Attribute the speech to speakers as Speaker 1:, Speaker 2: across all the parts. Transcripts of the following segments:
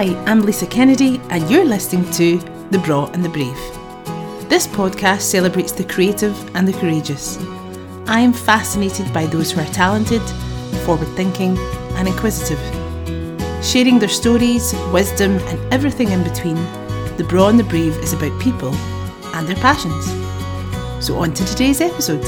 Speaker 1: Hi, I'm Lisa Kennedy, and you're listening to The Braw and the Brave. This podcast celebrates the creative and the courageous. I am fascinated by those who are talented, forward thinking, and inquisitive. Sharing their stories, wisdom, and everything in between, The Braw and the Brave is about people and their passions. So, on to today's episode.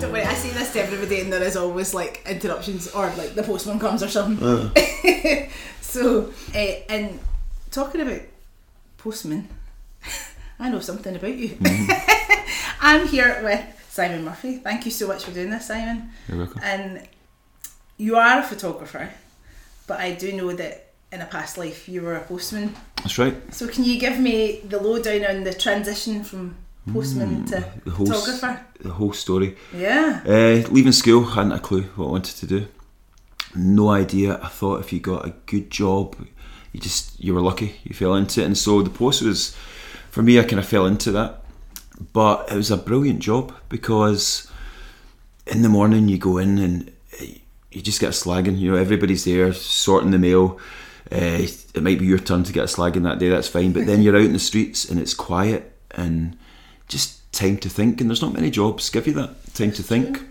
Speaker 1: Don't worry, I say this to everybody, and there is always like interruptions, or like the postman comes or something. Uh. so, uh, and talking about postman, I know something about you. I'm here with Simon Murphy. Thank you so much for doing this, Simon.
Speaker 2: You're welcome.
Speaker 1: And you are a photographer, but I do know that in a past life you were a postman.
Speaker 2: That's right.
Speaker 1: So can you give me the lowdown on the transition from postman to
Speaker 2: Mm, The whole,
Speaker 1: photographer?
Speaker 2: the whole story.
Speaker 1: Yeah.
Speaker 2: Uh, leaving school, hadn't a clue what I wanted to do. No idea. I thought if you got a good job, you just you were lucky. You fell into it, and so the post was for me. I kind of fell into that, but it was a brilliant job because in the morning you go in and uh, you just get a slagging. You know, everybody's there sorting the mail. Uh, it might be your turn to get a slagging that day. That's fine, but then you're out in the streets and it's quiet and just time to think. And there's not many jobs give you that time to think.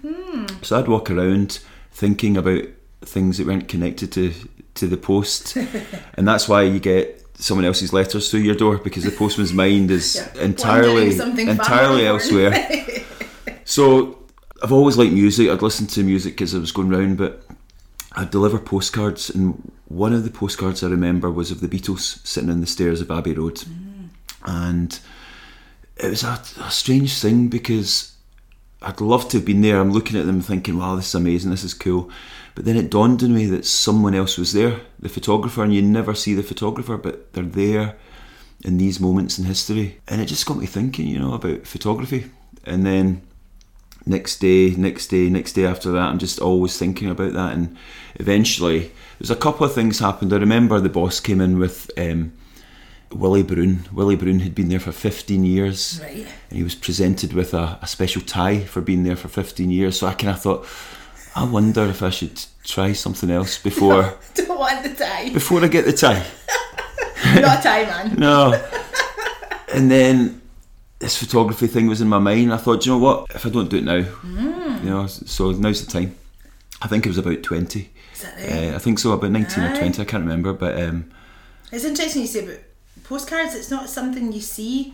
Speaker 2: So I'd walk around thinking about things that weren't connected to to the post, and that's why you get someone else's letters through your door because the postman's mind is
Speaker 1: Yeah.
Speaker 2: entirely
Speaker 1: Wondering something far
Speaker 2: entirely elsewhere. So I've always liked music. I'd listen to music as I was going round, but I'd deliver postcards, and one of the postcards I remember was of the Beatles sitting on the stairs of Abbey Road, and it was a, a strange thing because I'd love to have been there. I'm looking at them thinking, wow, this is amazing, this is cool. But then it dawned on me that someone else was there, the photographer, and you never see the photographer, but they're there in these moments in history. And it just got me thinking, you know, about photography. And then next day, next day, next day after that, I'm just always thinking about that. And eventually, there's a couple of things happened. I remember the boss came in with um, Willie Broon. Willie Broon had been there for 15 years
Speaker 1: Right.
Speaker 2: and he was presented with a, a special tie for being there for 15 years. So I kind of thought, I wonder if I should try something else before
Speaker 1: Don't want the tie.
Speaker 2: before I get the tie.
Speaker 1: Not a tie, man.
Speaker 2: No. And then this photography thing was in my mind. I thought, "Do you know what? If I don't do it now, you know, so now's the time. I think it was about 20.
Speaker 1: Is that right?
Speaker 2: Uh, I think so, about 19
Speaker 1: Aye.
Speaker 2: or 20, I can't remember. But um,
Speaker 1: It's interesting you say about postcards. It's not something you see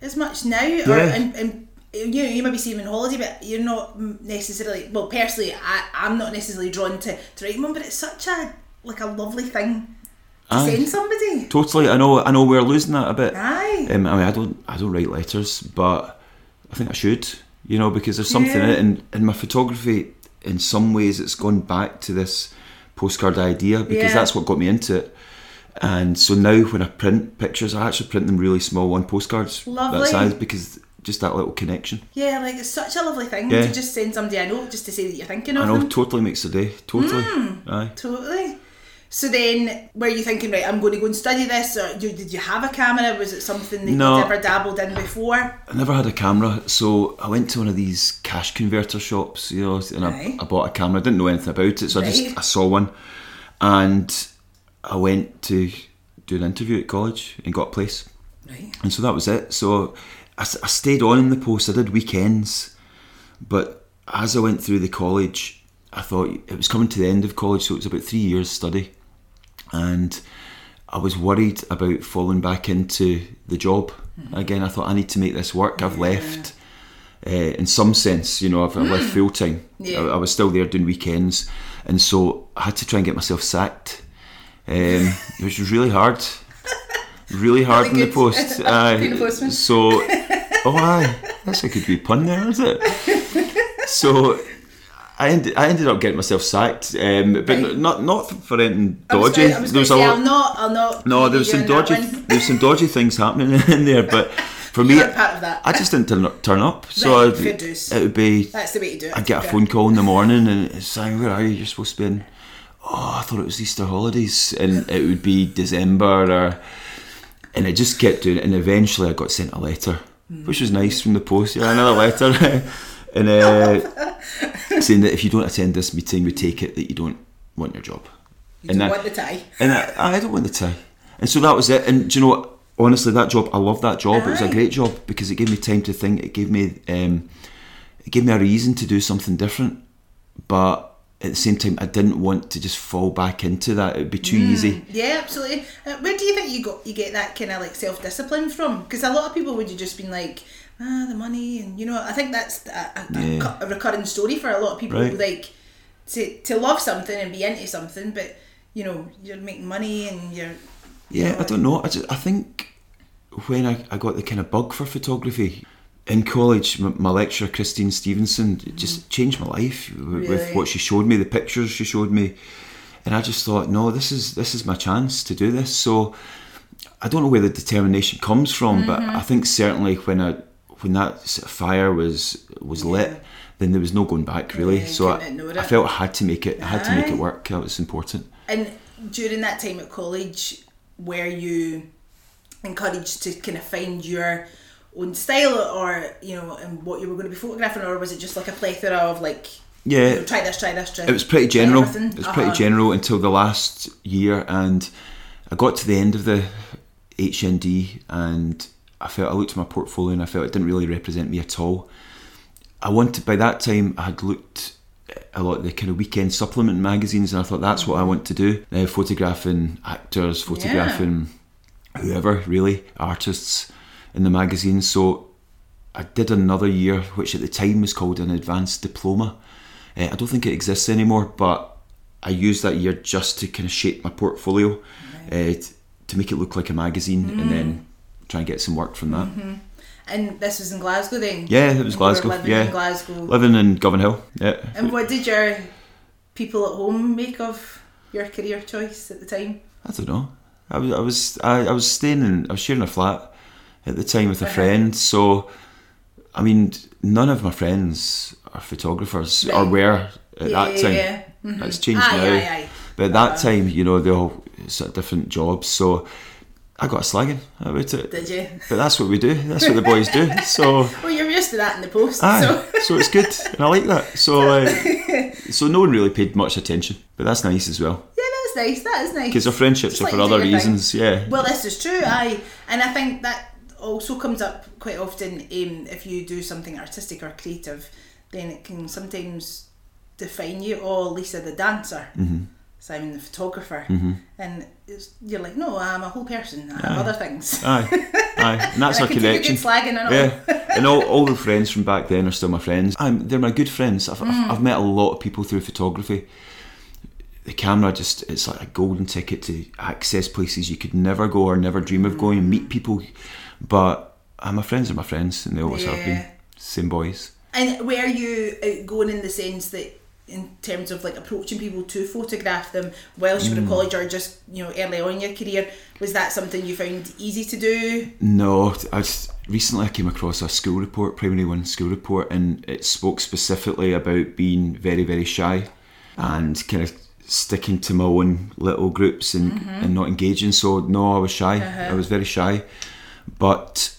Speaker 1: as much now, or
Speaker 2: Yeah.
Speaker 1: and, and you know you see them in holiday, but you're not necessarily. Well, personally, I, I'm not necessarily drawn to to writing one, but it's such a like a lovely thing to
Speaker 2: Aye.
Speaker 1: send somebody.
Speaker 2: totally, I know, I know we're losing that a bit.
Speaker 1: Aye.
Speaker 2: Um, I mean, I don't, I don't write letters, but I think I should, you know, because there's something in it. And in my photography, in some ways, it's gone back to this postcard idea because
Speaker 1: Yeah.
Speaker 2: that's what got me into it. And so now, when I print pictures, I actually print them really small on postcards
Speaker 1: Lovely.
Speaker 2: that size because just that little connection.
Speaker 1: Yeah, like it's such a lovely thing
Speaker 2: Yeah.
Speaker 1: to just send somebody a note just to say that you're thinking
Speaker 2: I
Speaker 1: of
Speaker 2: know,
Speaker 1: them.
Speaker 2: totally makes the day. Totally, mm. aye.
Speaker 1: Totally. So then, were you thinking, right, I'm going to go and study this, or did you have a camera? Was it something that
Speaker 2: No.
Speaker 1: you'd ever dabbled in before?
Speaker 2: I never had a camera, so I went to one of these cash converter shops, you know, and
Speaker 1: Right.
Speaker 2: I, I bought a camera. I didn't know anything about it, so I just I saw one, and I went to do an interview at college and got a place,
Speaker 1: Right.
Speaker 2: and so that was it. So I, I stayed on in the post. I did weekends, but as I went through the college, I thought it was coming to the end of college, so it was about three years study, and I was worried about falling back into the job again. I thought I need to make this work. I've left. Uh, in some sense, you know, I've, I've left full time.
Speaker 1: Yeah.
Speaker 2: I, I was still there doing weekends, and so I had to try and get myself sacked, um, which was really hard. Really hard
Speaker 1: Really
Speaker 2: in the post.
Speaker 1: Being.
Speaker 2: So, oh, aye, that's a good wee pun there, is it? So, I ended, I ended up getting myself sacked, um, but
Speaker 1: Right.
Speaker 2: not not for anything dodgy.
Speaker 1: was
Speaker 2: There was a lot-
Speaker 1: I'll not, I'll not.
Speaker 2: no, there was some
Speaker 1: you in that
Speaker 2: dodgy, there was some dodgy things happening in there, but for me,
Speaker 1: part of that.
Speaker 2: I just didn't turn, turn up. So
Speaker 1: Right,
Speaker 2: it would be,
Speaker 1: That's the way to do it.
Speaker 2: I'd get a phone call in the morning and it's saying, "Where are you? You're supposed to be in." Oh, I thought it was Easter holidays, and it would be December, or, and it just kept doing it. And eventually, I got sent a letter, which was nice from the post. Yeah, another letter, and uh, saying that if you don't attend this meeting, we take it that you don't want your job.
Speaker 1: You
Speaker 2: And
Speaker 1: don't
Speaker 2: that-
Speaker 1: want the tie.
Speaker 2: and I, I don't want the tie. And so that was it. And do you know what? Honestly, that job, I love that job. It was a great job because it gave me time to think. It gave me, um, it gave me a reason to do something different. But at the same time, I didn't want to just fall back into that. It would be too
Speaker 1: Mm.
Speaker 2: easy.
Speaker 1: Yeah, absolutely. Uh, where do you think you got you get that kind of like self discipline from? Because a lot of people would have just been like, ah, the money, and you know, I think that's a, a,
Speaker 2: Yeah.
Speaker 1: a recurring story for a lot of people.
Speaker 2: Right.
Speaker 1: Like to to love something and be into something, but you know, you're making money and you're
Speaker 2: Yeah, I don't know. I, just, I think when I, I got the kind of bug for photography in college, my lecturer Christine Stevenson just changed my life w- with what she showed me, the pictures she showed me, and I just thought, no, this is this is my chance to do this. So I don't know where the determination comes from, but
Speaker 1: Mm-hmm.
Speaker 2: I think certainly when I when that fire was was lit, then there was no going back really.
Speaker 1: Yeah,
Speaker 2: so I, I felt I had to make it. I had to make it work. That was important.
Speaker 1: And during that time at college, were you encouraged to kind of find your own style, or you know, and what you were going to be photographing, or was it just like a plethora of like,
Speaker 2: Yeah.
Speaker 1: you know, try this, try this, try
Speaker 2: It was pretty general.
Speaker 1: everything?
Speaker 2: It was pretty
Speaker 1: Uh-huh.
Speaker 2: general until the last year, and I got to the end of the HND, and I felt I looked at my portfolio and I felt it didn't really represent me at all. I wanted by that time I had looked a lot of the kind of weekend supplement magazines, and I thought that's what I want to do. Uh, photographing actors, photographing whoever really, artists in the magazines. So I did another year, which at the time was called an advanced diploma. Uh, I don't think it exists anymore, but I used that year just to kind of shape my portfolio, uh, t- to make it look like a magazine, and then try and get some work from that.
Speaker 1: And this was in Glasgow then.
Speaker 2: Yeah, it was Glasgow.
Speaker 1: living
Speaker 2: Yeah,
Speaker 1: in Glasgow.
Speaker 2: living in Govanhill. Yeah,
Speaker 1: And what did your people at home make of your career choice at the time?
Speaker 2: I don't know. I was I was I, I was staying in I was sharing a flat at the time with a
Speaker 1: Uh-huh.
Speaker 2: friend. So I mean, none of my friends are photographers or
Speaker 1: Right.
Speaker 2: were at
Speaker 1: Yeah,
Speaker 2: that
Speaker 1: yeah,
Speaker 2: time.
Speaker 1: yeah. Mhm.
Speaker 2: It's changed
Speaker 1: Aye,
Speaker 2: now.
Speaker 1: aye, aye.
Speaker 2: But at that time, you know, they all sort of different jobs. So I got a slagging about it.
Speaker 1: Did you?
Speaker 2: But that's what we do. That's what the boys do. So
Speaker 1: Well, you're used to that in the post.
Speaker 2: aye,
Speaker 1: So.
Speaker 2: so it's good, and I like that. So uh, so no one really paid much attention, but that's nice as well
Speaker 1: Yeah, that's nice. That is nice.
Speaker 2: because our friendships
Speaker 1: Just
Speaker 2: are
Speaker 1: let
Speaker 2: for other
Speaker 1: your thing.
Speaker 2: reasons. Yeah.
Speaker 1: Well, this is true, aye. And I think that also comes up quite often um, if you do something artistic or creative, then it can sometimes define you. Oh, Lisa the dancer,
Speaker 2: Mm-hmm.
Speaker 1: Simon the photographer. And it's, you're like, no, I'm a whole person. I have
Speaker 2: Aye.
Speaker 1: other things.
Speaker 2: Aye, aye, and that's
Speaker 1: And a
Speaker 2: connection.
Speaker 1: slagging and all.
Speaker 2: Yeah, and all, all the friends from back then are still my friends. I'm, they're my good friends. I've,
Speaker 1: Mm.
Speaker 2: I've, I've met a lot of people through photography. The camera just, it's like a golden ticket to access places you could never go or never dream of going and meet people. But uh, my friends are my friends and they always have been. Same boys.
Speaker 1: And were you outgoing in the sense that, in terms of like approaching people to photograph them whilst
Speaker 2: Mm.
Speaker 1: you were in college or just you know early on in your career, was that something you found easy to do?
Speaker 2: No, I just recently I came across a school report, primary one school report, and it spoke specifically about being very, very shy and kind of sticking to my own little groups and, and not engaging. So no, I was shy. I was very shy. But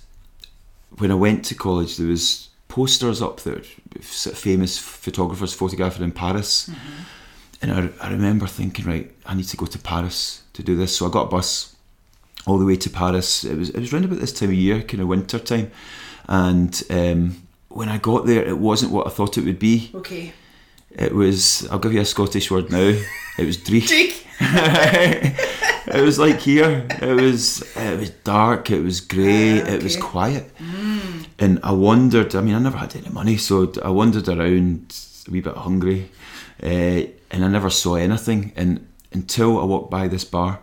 Speaker 2: when I went to college, there was posters up there, of famous photographers photographing in Paris. And I, I remember thinking, right, I need to go to Paris to do this. So I got a bus all the way to Paris. It was it was around about this time of year, kind of winter time, and um, when I got there, it wasn't what I thought it would be.
Speaker 1: Okay.
Speaker 2: It was I'll give you a Scottish word now. It was dreich. It was like here. It was it was dark. It was grey.
Speaker 1: Ah,
Speaker 2: It was
Speaker 1: okay.
Speaker 2: quiet. And I wondered. I mean, I never had any money, so I wandered around a wee bit hungry, uh, and I never saw anything. And until I walked by this bar,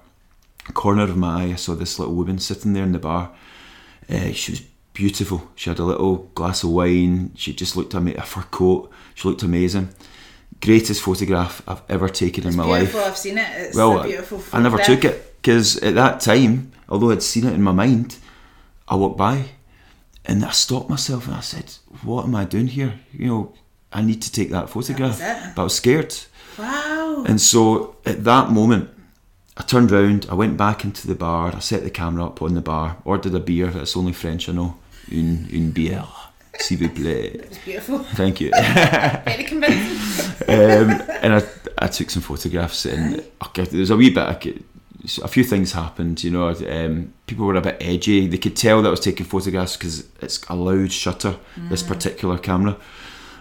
Speaker 2: corner of my eye, I saw this little woman sitting there in the bar. Uh, she was beautiful. She had a little glass of wine. She just looked at me, a fur coat. She looked amazing. Greatest photograph I've ever taken in my
Speaker 1: beautiful.
Speaker 2: life.
Speaker 1: I've seen it. It's
Speaker 2: Well,
Speaker 1: a beautiful.
Speaker 2: I never took it because at that time, although I'd seen it in my mind, I walked by and I stopped myself and I said, "What am I doing here? You know, I need to take that photograph."
Speaker 1: That.
Speaker 2: But I was scared,
Speaker 1: Wow.
Speaker 2: and so at that moment, I turned round, I went back into the bar, I set the camera up on the bar, ordered a beer. It's only French, I know. Une une bière, s'il vous plaît.
Speaker 1: It was beautiful.
Speaker 2: Thank you.
Speaker 1: Very convincing.
Speaker 2: um, and I, I took some photographs, and okay, there was a wee bit. I could, a few things happened. You know, um, people were a bit edgy. They could tell that I was taking photographs because it's a loud shutter. This particular camera.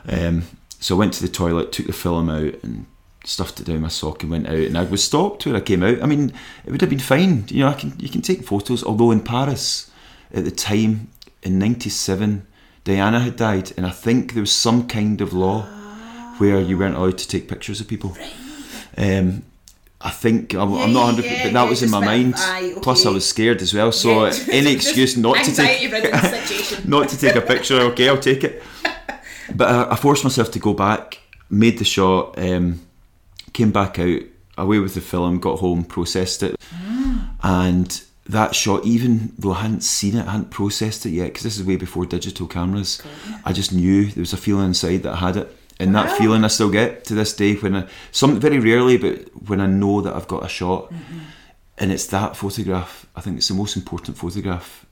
Speaker 2: Um, so I went to the toilet, took the film out, and stuffed it down my sock and went out. And I was stopped when I came out. I mean, it would have been fine. You know, I can you can take photos. Although in Paris at the time in '97, Diana had died, and I think there was some kind of law where you weren't allowed to take pictures of people. Um, I think I'm, I'm not hundred,
Speaker 1: yeah,
Speaker 2: but that
Speaker 1: yeah,
Speaker 2: was in my
Speaker 1: a bit-
Speaker 2: mind. Plus, I was scared as well. So
Speaker 1: Yeah.
Speaker 2: any excuse not to take not to take a picture. Okay, I'll take it. But I, I forced myself to go back, made the shot, um, came back out, away with the film, got home, processed it, and that shot, even though I hadn't seen it, I hadn't processed it yet, because this is way before digital cameras. I just knew there was a feeling inside that I had it. And that feeling I still get to this day when I, some very rarely, but when I know that I've got a shot, mm-hmm. and it's that photograph. I think it's the most important photograph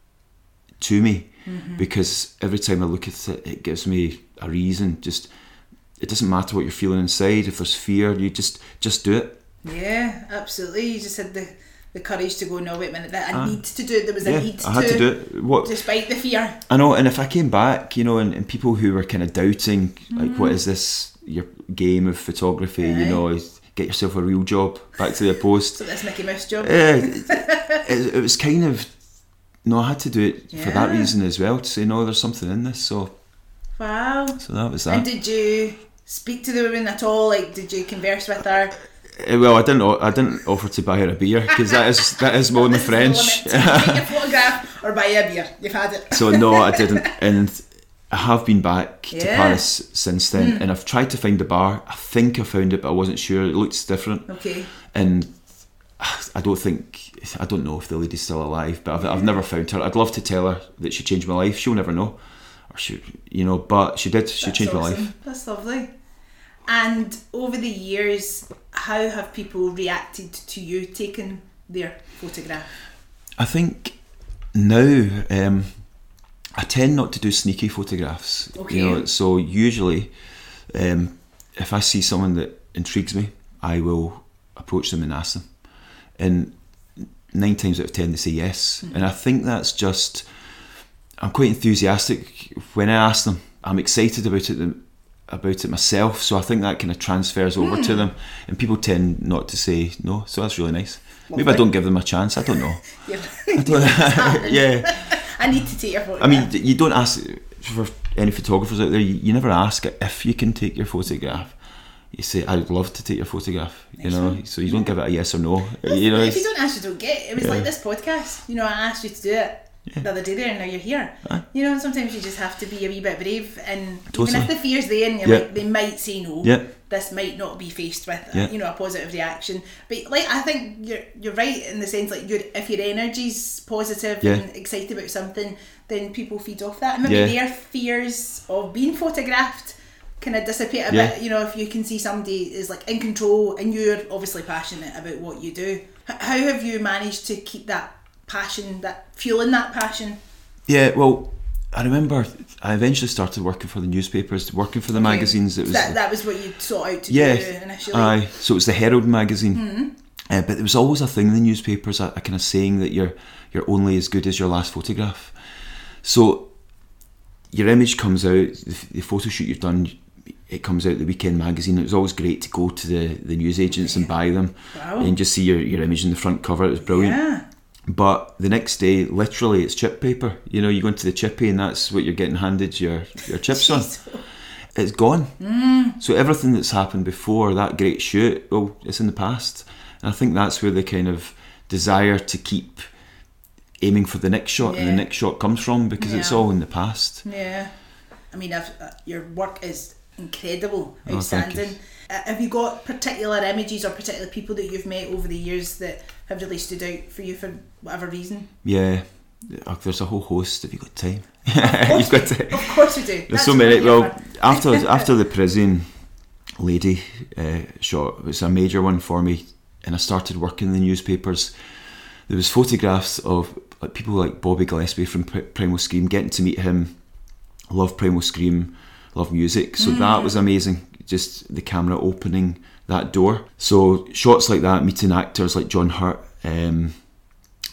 Speaker 2: to me mm-hmm. because every time I look at it, it gives me a reason. Just it doesn't matter what you're feeling inside. If there's fear, you just just do it.
Speaker 1: Yeah, absolutely. You just had the, the courage to go, no, wait a minute, that I ah. need to do it. There was a
Speaker 2: Yeah,
Speaker 1: need
Speaker 2: I had to do it. What
Speaker 1: Despite the fear.
Speaker 2: I know, and if I came back, you know, and, and people who were kind of doubting, like, what mm-hmm. is this your game of photography? You know, get yourself a real job. Back to the post.
Speaker 1: So that's Mickey Mouse job.
Speaker 2: Yeah, it, it was kind of no. I had to do it for that reason as well to say no. There's something in this. So
Speaker 1: Wow.
Speaker 2: so that was that.
Speaker 1: And did you speak to the woman at all? Like, did you converse with her?
Speaker 2: Eh, well, I didn't. I didn't offer to buy her a beer because that is that is more
Speaker 1: is the
Speaker 2: French.
Speaker 1: a photograph or buy a beer. You've had it.
Speaker 2: so no, I didn't. And I have been back to Paris since then, and I've tried to find a bar. I think I found it, but I wasn't sure. It looks different,
Speaker 1: Okay.
Speaker 2: and I don't think I don't know if the lady's still alive. But I've, I've never found her. I'd love to tell her that she changed my life. She'll never know, or she, you know. But she did. She
Speaker 1: That's
Speaker 2: changed my life.
Speaker 1: That's lovely. And over the years, how have people reacted to you taking their photograph?
Speaker 2: I think now um, I tend not to do sneaky photographs.
Speaker 1: Okay.
Speaker 2: You know, so usually, um, if I see someone that intrigues me, I will approach them and ask them. And nine times out of ten, they say yes. And I think that's just I'm quite enthusiastic when I ask them. I'm excited about it about it myself, so I think that kind of transfers over to hmm. them, and people tend not to say no. So that's really nice. Maybe I don't give them a chance. I don't know.
Speaker 1: Yeah.
Speaker 2: I don't, yeah,
Speaker 1: I need to take your photograph.
Speaker 2: I mean, you don't ask for any photographers out there. You, you never ask if you can take your photograph. You say, "I'd love to take your photograph." You know, so you don't give it a yes or no. You know,
Speaker 1: if you don't ask, you don't get. It was
Speaker 2: Yeah.
Speaker 1: like this podcast. You know, I asked you to do it the other day there, and now you're here.
Speaker 2: Aye.
Speaker 1: You know, sometimes you just have to be a wee bit brave, and
Speaker 2: Totally.
Speaker 1: even if the fear's there, and you're
Speaker 2: Yeah.
Speaker 1: like, they might say no.
Speaker 2: Yeah.
Speaker 1: This might not be faced with,
Speaker 2: Yeah.
Speaker 1: you know, a positive reaction. But like, I think you're you're right in the sense like, your if your energy's positive
Speaker 2: Yeah.
Speaker 1: and excited about something, then people feed off that. And maybe
Speaker 2: Yeah.
Speaker 1: their fears of being photographed kind of dissipate a
Speaker 2: Yeah.
Speaker 1: bit. You know, if you can see somebody is like in control and you're obviously passionate about what you do. How have you managed to keep that passion, that fueling that passion?
Speaker 2: yeah. Well, I remember I eventually started working for the newspapers, working for the magazines. It was
Speaker 1: that that was what you sought out to
Speaker 2: yeah,
Speaker 1: do initially.
Speaker 2: aye. So it was the Herald magazine.
Speaker 1: Mm-hmm.
Speaker 2: Uh, but there was always a thing in the newspapers, a, a kind of saying that you're you're only as good as your last photograph. So your image comes out, the, the photo shoot you've done, it comes out the weekend magazine. It was always great to go to the, the news agents and buy them
Speaker 1: Wow.
Speaker 2: and just see your, your image in the front cover. It was brilliant.
Speaker 1: Yeah.
Speaker 2: But the next day, literally, it's chip paper. You know, you go into the chippy, and that's what you're getting handed your your chips on. It's gone. So everything that's happened before that great shoot, well, it's in the past. And I think that's where the kind of desire to keep aiming for the next shot and the next shot comes from because it's all in the past.
Speaker 1: Yeah. I mean, I've, uh, your work is incredible,
Speaker 2: Oh,
Speaker 1: outstanding. Uh, have you got particular images or particular people that you've met over the years that have really stood out for you for whatever reason?
Speaker 2: Yeah, Uh, there's a whole host. Have you got time? You've got time.
Speaker 1: Of course we do.
Speaker 2: There's
Speaker 1: That's
Speaker 2: so many. Well, after after the prison lady uh, shot, it was a major one for me, and I started working in the newspapers. There was photographs of like people like Bobby Gillespie from Pri- Primal Scream, getting to meet him. Love Primal Scream, love music. So
Speaker 1: Mm.
Speaker 2: that was amazing. Just the camera opening, that door. So shots like that, meeting actors like John Hurt. Um,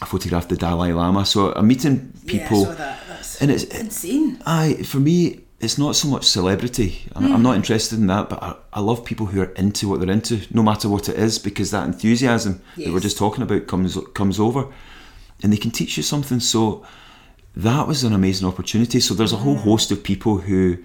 Speaker 2: I photographed the Dalai Lama. So I'm meeting people,
Speaker 1: Yeah, I saw that. That's
Speaker 2: and it's
Speaker 1: insane.
Speaker 2: I for me, it's not so much celebrity. I'm, I'm not interested in that, but I, I love people who are into what they're into, no matter what it is, because that enthusiasm that we're just talking about comes comes over, and they can teach you something. So that was an amazing opportunity. So there's a whole host of people who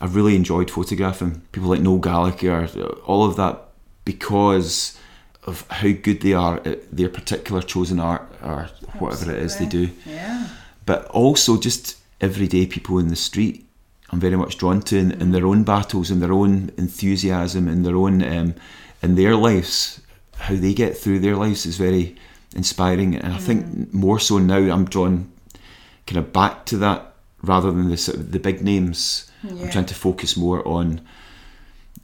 Speaker 2: I've really enjoyed photographing. People like Noel Gallagher, all of that, because of how good they are at their particular chosen art or whatever it is they do
Speaker 1: Yeah.
Speaker 2: but also just everyday people in the street. I'm very much drawn to in, in their own battles, in their own enthusiasm, in their own um, in their lives. How they get through their lives is very inspiring, and I think more so now I'm drawn kind of back to that rather than the sort of the big names. I'm trying to focus more on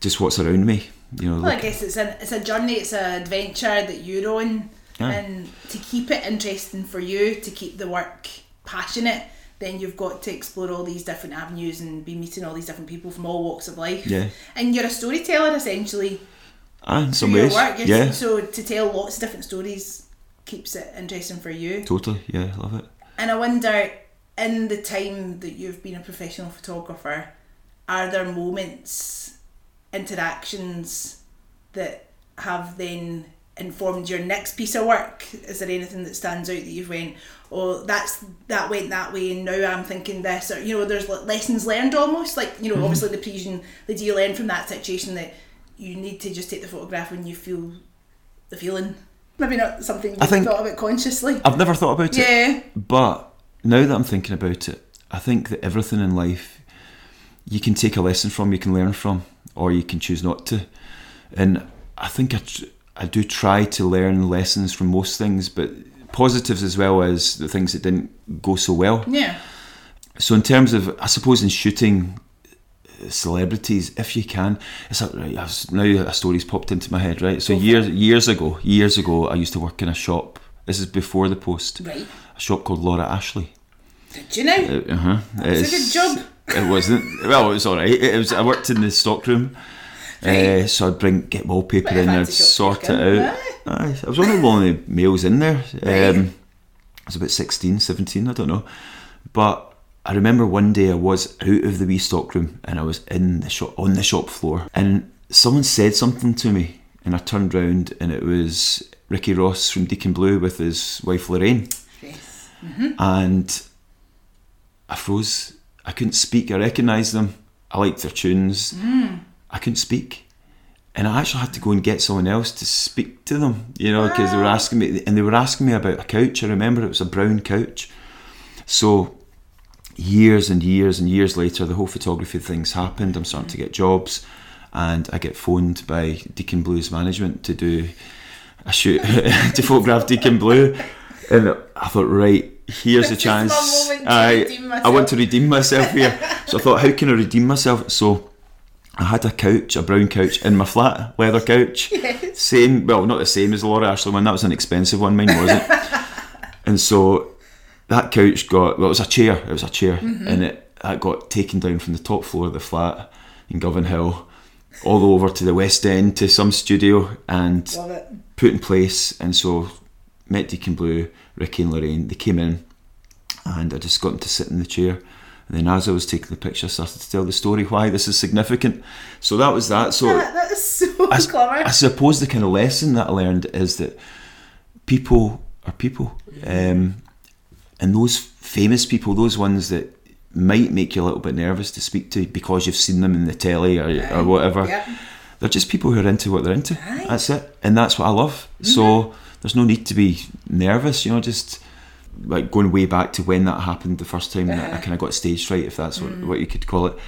Speaker 2: just what's around me. You know,
Speaker 1: Well, I guess it's a it's a journey, it's an adventure that you're on,
Speaker 2: Yeah.
Speaker 1: and to keep it interesting for you, to keep the work passionate, then you've got to explore all these different avenues and be meeting all these different people from all walks of life.
Speaker 2: Yeah.
Speaker 1: And you're a storyteller essentially
Speaker 2: ah, in some ways,
Speaker 1: work.
Speaker 2: Yeah,
Speaker 1: So to tell lots of different stories keeps it interesting for you.
Speaker 2: totally, yeah, love it.
Speaker 1: And I wonder, in the time that you've been a professional photographer, are there moments, interactions that have then informed your next piece of work? Is there anything that stands out that you've went, oh, that's that went that way, and now I'm thinking this, or you know, there's lessons learned almost, like you know, mm-hmm. obviously the Parisian, the do you learn from that situation that you need to just take the photograph when you feel the feeling. Maybe not something you've
Speaker 2: think-
Speaker 1: thought about consciously.
Speaker 2: I've never thought about it.
Speaker 1: yeah.
Speaker 2: But now that I'm thinking about it, I think that everything in life you can take a lesson from, you can learn from, or you can choose not to. And I think I, tr- I do try to learn lessons from most things, but positives as well as the things that didn't go so well.
Speaker 1: Yeah.
Speaker 2: So in terms of, I suppose in shooting uh, celebrities, if you can, it's a, right, now a story's popped into my head, right? So
Speaker 1: for
Speaker 2: years years ago, years ago, I used to work in a shop. This is before the post.
Speaker 1: Right.
Speaker 2: A shop called Laura Ashley.
Speaker 1: Did you know?
Speaker 2: Uh huh.
Speaker 1: A good job.
Speaker 2: It wasn't. Well, it was all right. It was. I worked in the stockroom,
Speaker 1: Right.
Speaker 2: uh, so I'd bring get wallpaper in, I'd sort it out. Aye, I was only one of the only males in there.
Speaker 1: Right.
Speaker 2: Um, I was about 16, 17, I don't know. But I remember one day I was out of the wee stockroom and I was in the shop on the shop floor, and someone said something to me, and I turned round and it was Ricky Ross from Deacon Blue with his wife Lorraine
Speaker 1: Yes.
Speaker 2: and I froze. I couldn't speak. I recognised them. I liked their tunes. Mm. I couldn't speak, and I actually had to go and get someone else to speak to them. You know, because they were ah. asking me, and they were asking me about a couch. I remember it was a brown couch. So years and years and years later, the whole photography things happened. I'm starting to get jobs, and I get phoned by Deacon Blue's management to do a shoot to photograph Deacon Blue, and I thought, right, here's a chance. I I want to redeem myself here. so I thought, how can I redeem myself? So. I had a couch, a brown couch in my flat, leather couch.
Speaker 1: Yes.
Speaker 2: Same, well, not the same as the Laura Ashley one. That was an expensive one. Mine wasn't. and so that couch got well, it was a chair. It was a chair, and it that got taken down from the top floor of the flat in Govanhill, all the way over to the West End to some studio, and put in place. And so met Deacon Blue, Ricky and Lorraine. They came in, and I just got them to sit in the chair. And then as I was taking the picture, I started to tell the story why this is significant. So that was that. So
Speaker 1: That, that is so
Speaker 2: I,
Speaker 1: clever.
Speaker 2: I suppose the kind of lesson that I learned is that people are people, um, and those famous people, those ones that might make you a little bit nervous to speak to because you've seen them in the telly or, or whatever.
Speaker 1: Yep.
Speaker 2: They're just people who are into what they're into.
Speaker 1: Mm-hmm.
Speaker 2: That's it, and that's what I love. So there's no need to be nervous. You know, just like going way back to when that happened the first time that I uh-huh. kind of got stage fright, if that's what,
Speaker 1: Mm.
Speaker 2: what you could call it.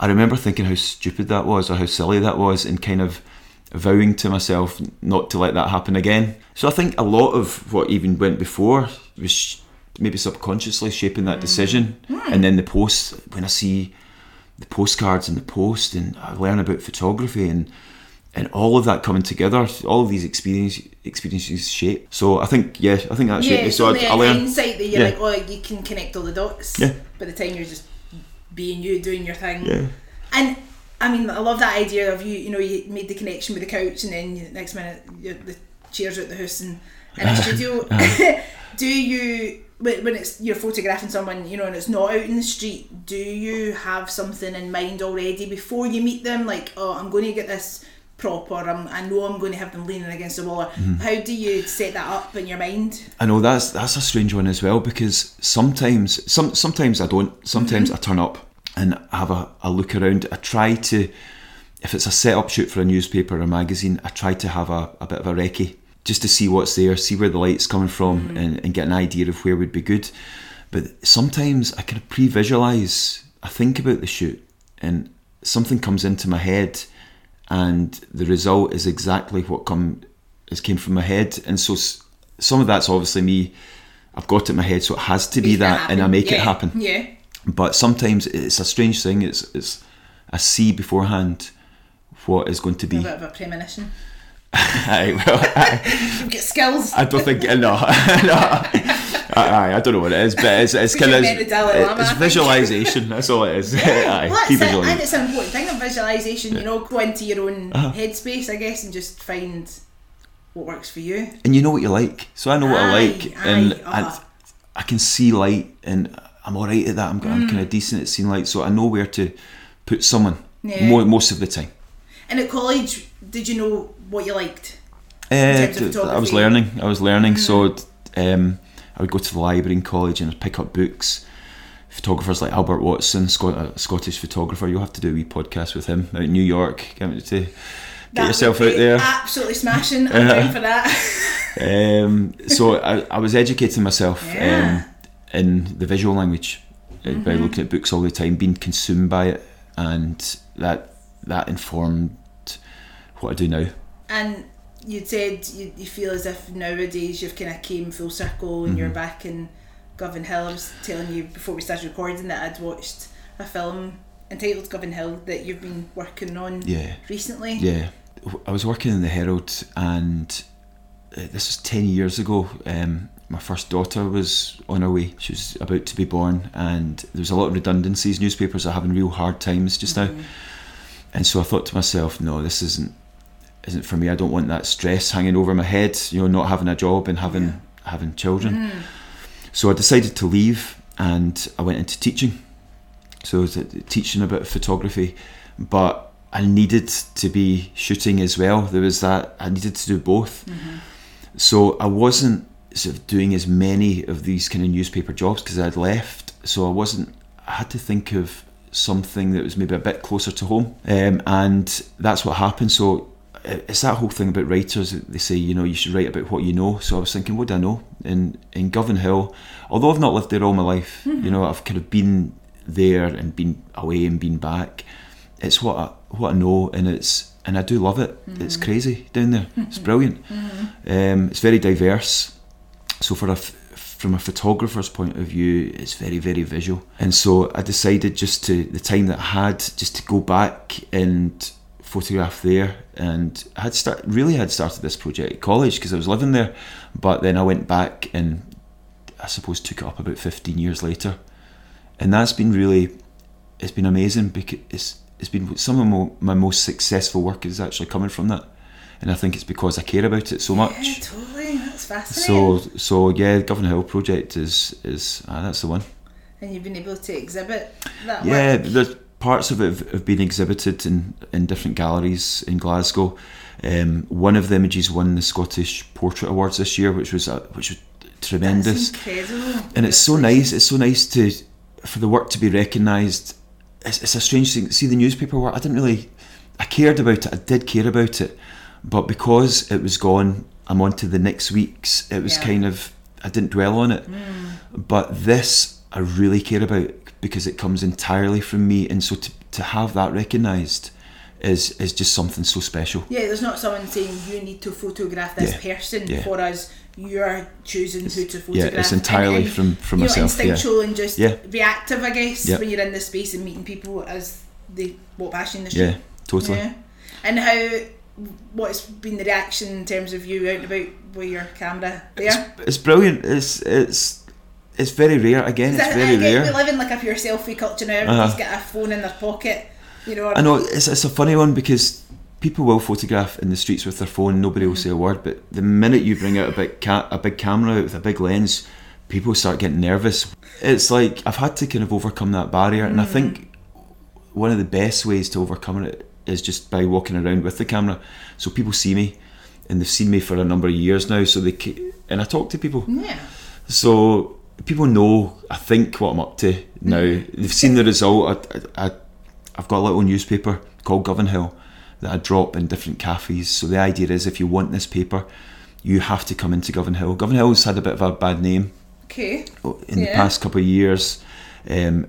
Speaker 2: I remember thinking how stupid that was or how silly that was, and kind of vowing to myself not to let that happen again. So I think a lot of what even went before was maybe subconsciously shaping that mm. decision, hmm. and then the post when I see the postcards in the post and I learn about photography and and all of that coming together, all of these experience, experiences shape. So I think, yeah, I think that shaped
Speaker 1: Yeah,
Speaker 2: me.
Speaker 1: so the
Speaker 2: I, I learned.
Speaker 1: hindsight that you're
Speaker 2: yeah.
Speaker 1: like, oh, you can connect all the dots.
Speaker 2: Yeah.
Speaker 1: By the time you're just being you, doing your thing.
Speaker 2: Yeah.
Speaker 1: And I mean, I love that idea of you. You know, you made the connection with the couch, and then you, next minute the chairs at the house and in a studio. Uh-huh. Uh-huh. do you when when it's you're photographing someone, you know, and it's not out in the street? Do you have something in mind already before you meet them? Like, oh, I'm going to get this prop, or I'm, I know I'm going to have them leaning against the wall. Or How do you set that up in your mind?
Speaker 2: I know that's that's a strange one as well because sometimes some sometimes I don't. Sometimes mm-hmm. I turn up and have a, a look around. I try to if it's a set up shoot for a newspaper or a magazine, I try to have a, a bit of a recce just to see what's there, see where the light's coming from mm-hmm. and, and get an idea of where would be good. But sometimes I kind of pre visualise, I think about the shoot and something comes into my head and the result is exactly what come is came from my head. And so some of that's obviously me. I've got it in my head, so it has to be
Speaker 1: Make
Speaker 2: that, and I make it happen.
Speaker 1: Yeah.
Speaker 2: But sometimes it's a strange thing. It's it's I see beforehand what is going to be.
Speaker 1: A bit of a premonition.
Speaker 2: Aye, well, I,
Speaker 1: got skills.
Speaker 2: I don't think no, no. I, I don't know what it is, but it's, it's kind of
Speaker 1: meant to Dalai Lama, I
Speaker 2: it's visualization. That's all it is. Aye,
Speaker 1: Well, that's it. And it's an important thing of visualisation, you know, go into your own
Speaker 2: Uh-huh.
Speaker 1: headspace, I guess, and just find what works for you.
Speaker 2: And you know what you like, so I know what I like,
Speaker 1: aye,
Speaker 2: and
Speaker 1: uh.
Speaker 2: I, I can see light, and I'm all right at that. I'm,
Speaker 1: Mm.
Speaker 2: I'm kind of decent at seeing light, so I know where to put someone
Speaker 1: Yeah.
Speaker 2: mo- most of the time.
Speaker 1: And at college, did you know what you liked?
Speaker 2: Uh,
Speaker 1: terms of
Speaker 2: d- I was?
Speaker 1: Mm.
Speaker 2: learning. I was learning. So um, I would go to the library in college and I'd pick up books. Photographers like Albert Watson, Scot- a Scottish photographer. You'll have to do a wee podcast with him out in New York. Get, to, get yourself out there.
Speaker 1: Absolutely smashing. I'm
Speaker 2: Uh-huh.
Speaker 1: for that.
Speaker 2: Um, so I, I was educating myself
Speaker 1: Yeah.
Speaker 2: um, in the visual language uh, by
Speaker 1: Mm-hmm.
Speaker 2: looking at books all the time, being consumed by it, and that that informed what I do now.
Speaker 1: and you said you, you feel as if nowadays you've kind of came full circle and you're
Speaker 2: Mm-hmm.
Speaker 1: back in Govanhill. I was telling you before we started recording that I'd watched a film entitled Govanhill that you've been working on
Speaker 2: Yeah.
Speaker 1: recently.
Speaker 2: Yeah, I was working in the Herald, and uh, this was ten years ago. Um, my first daughter was on her way; she was about to be born, and there was a lot of redundancies. Newspapers are having real hard times just now, and so I thought to myself, "No, this isn't isn't for me. I don't want that stress hanging over my head. You know, not having a job and having having children." So I decided to leave, and I went into teaching. So I was uh, teaching about photography, but I needed to be shooting as well. There was that I needed to do both. So I wasn't sort of doing as many of these kind of newspaper jobs because I'd left. So I wasn't. I had to think of something that was maybe a bit closer to home, um, and that's what happened. So it's that whole thing about writers. They say you know you should write about what you know. So I was thinking, what do I know? In in Govanhill, although I've not lived there all my life, mm-hmm. you know I've kind of been there and been away and been back. It's what I, what I know, and it's and I do love it. Mm-hmm. It's crazy down there. Mm-hmm. It's brilliant. Um, it's very diverse. So for a f- from a photographer's point of view, it's very very visual. And so I decided just to the time that I had just to go back and photograph there. And I had start really had started this project at college because I was living there, but then I went back and I suppose took it up about fifteen years later, and that's been really it's been amazing because it's it's been some of my, my most successful work is actually coming from that, and I think it's because I care about it so much.
Speaker 1: Yeah, totally. That's fascinating.
Speaker 2: So so yeah, Govanhill project is is ah, that's the one.
Speaker 1: and you've been able to exhibit that
Speaker 2: Yeah,
Speaker 1: work.
Speaker 2: there's parts of it have, have been exhibited in in different galleries in Glasgow. Um, one of the images won the Scottish Portrait Awards this year, which was uh, which was tremendous. And it's so nice. It's so nice to for the work to be recognised. It's, it's a strange thing. See the newspaper work. I didn't really. I cared about it. I did care about it, but because it was gone, I'm on to the next week's. It was
Speaker 1: Yeah.
Speaker 2: kind of. I didn't dwell on it, but this I really care about because it comes entirely from me, and so to to have that recognised is is just something so special.
Speaker 1: Yeah, there's not someone saying you need to photograph this
Speaker 2: Yeah,
Speaker 1: person
Speaker 2: yeah.
Speaker 1: for us. You're choosing who to photograph.
Speaker 2: yeah, it's entirely
Speaker 1: And- and,
Speaker 2: from- from
Speaker 1: you
Speaker 2: myself,
Speaker 1: Know,
Speaker 2: yeah.
Speaker 1: instinctual and just
Speaker 2: Yeah.
Speaker 1: reactive, I guess,
Speaker 2: Yeah.
Speaker 1: when you're in the space and meeting people as they walk past you in the street.
Speaker 2: Yeah, totally.
Speaker 1: Yeah. And how? What's been the reaction in terms of you out and about with your camera there?
Speaker 2: It's brilliant. It's it's it's very rare. Again, it's very
Speaker 1: I get-
Speaker 2: rare.
Speaker 1: We live in like a pure selfie culture now.
Speaker 2: Uh-huh.
Speaker 1: Everybody's got a phone in their pocket. You know,
Speaker 2: I know it's, it's a funny one because people will photograph in the streets with their phone. Nobody will say a word, but the minute you bring out a big ca- a big camera with a big lens, people start getting nervous. It's like I've had to kind of overcome that barrier, and I think one of the best ways to overcome it is just by walking around with the camera, so people see me, and they've seen me for a number of years now. So they ca- and I talk to people.
Speaker 1: yeah.
Speaker 2: So people know, I think, what I'm up to now. They've seen the result. I, I, I've got a little newspaper called Govanhill that I drop in different cafes. So the idea is, if you want this paper, you have to come into Govanhill. Govan Hill's had a bit of a bad name
Speaker 1: Okay.
Speaker 2: in the
Speaker 1: Yeah.
Speaker 2: past couple of years, um,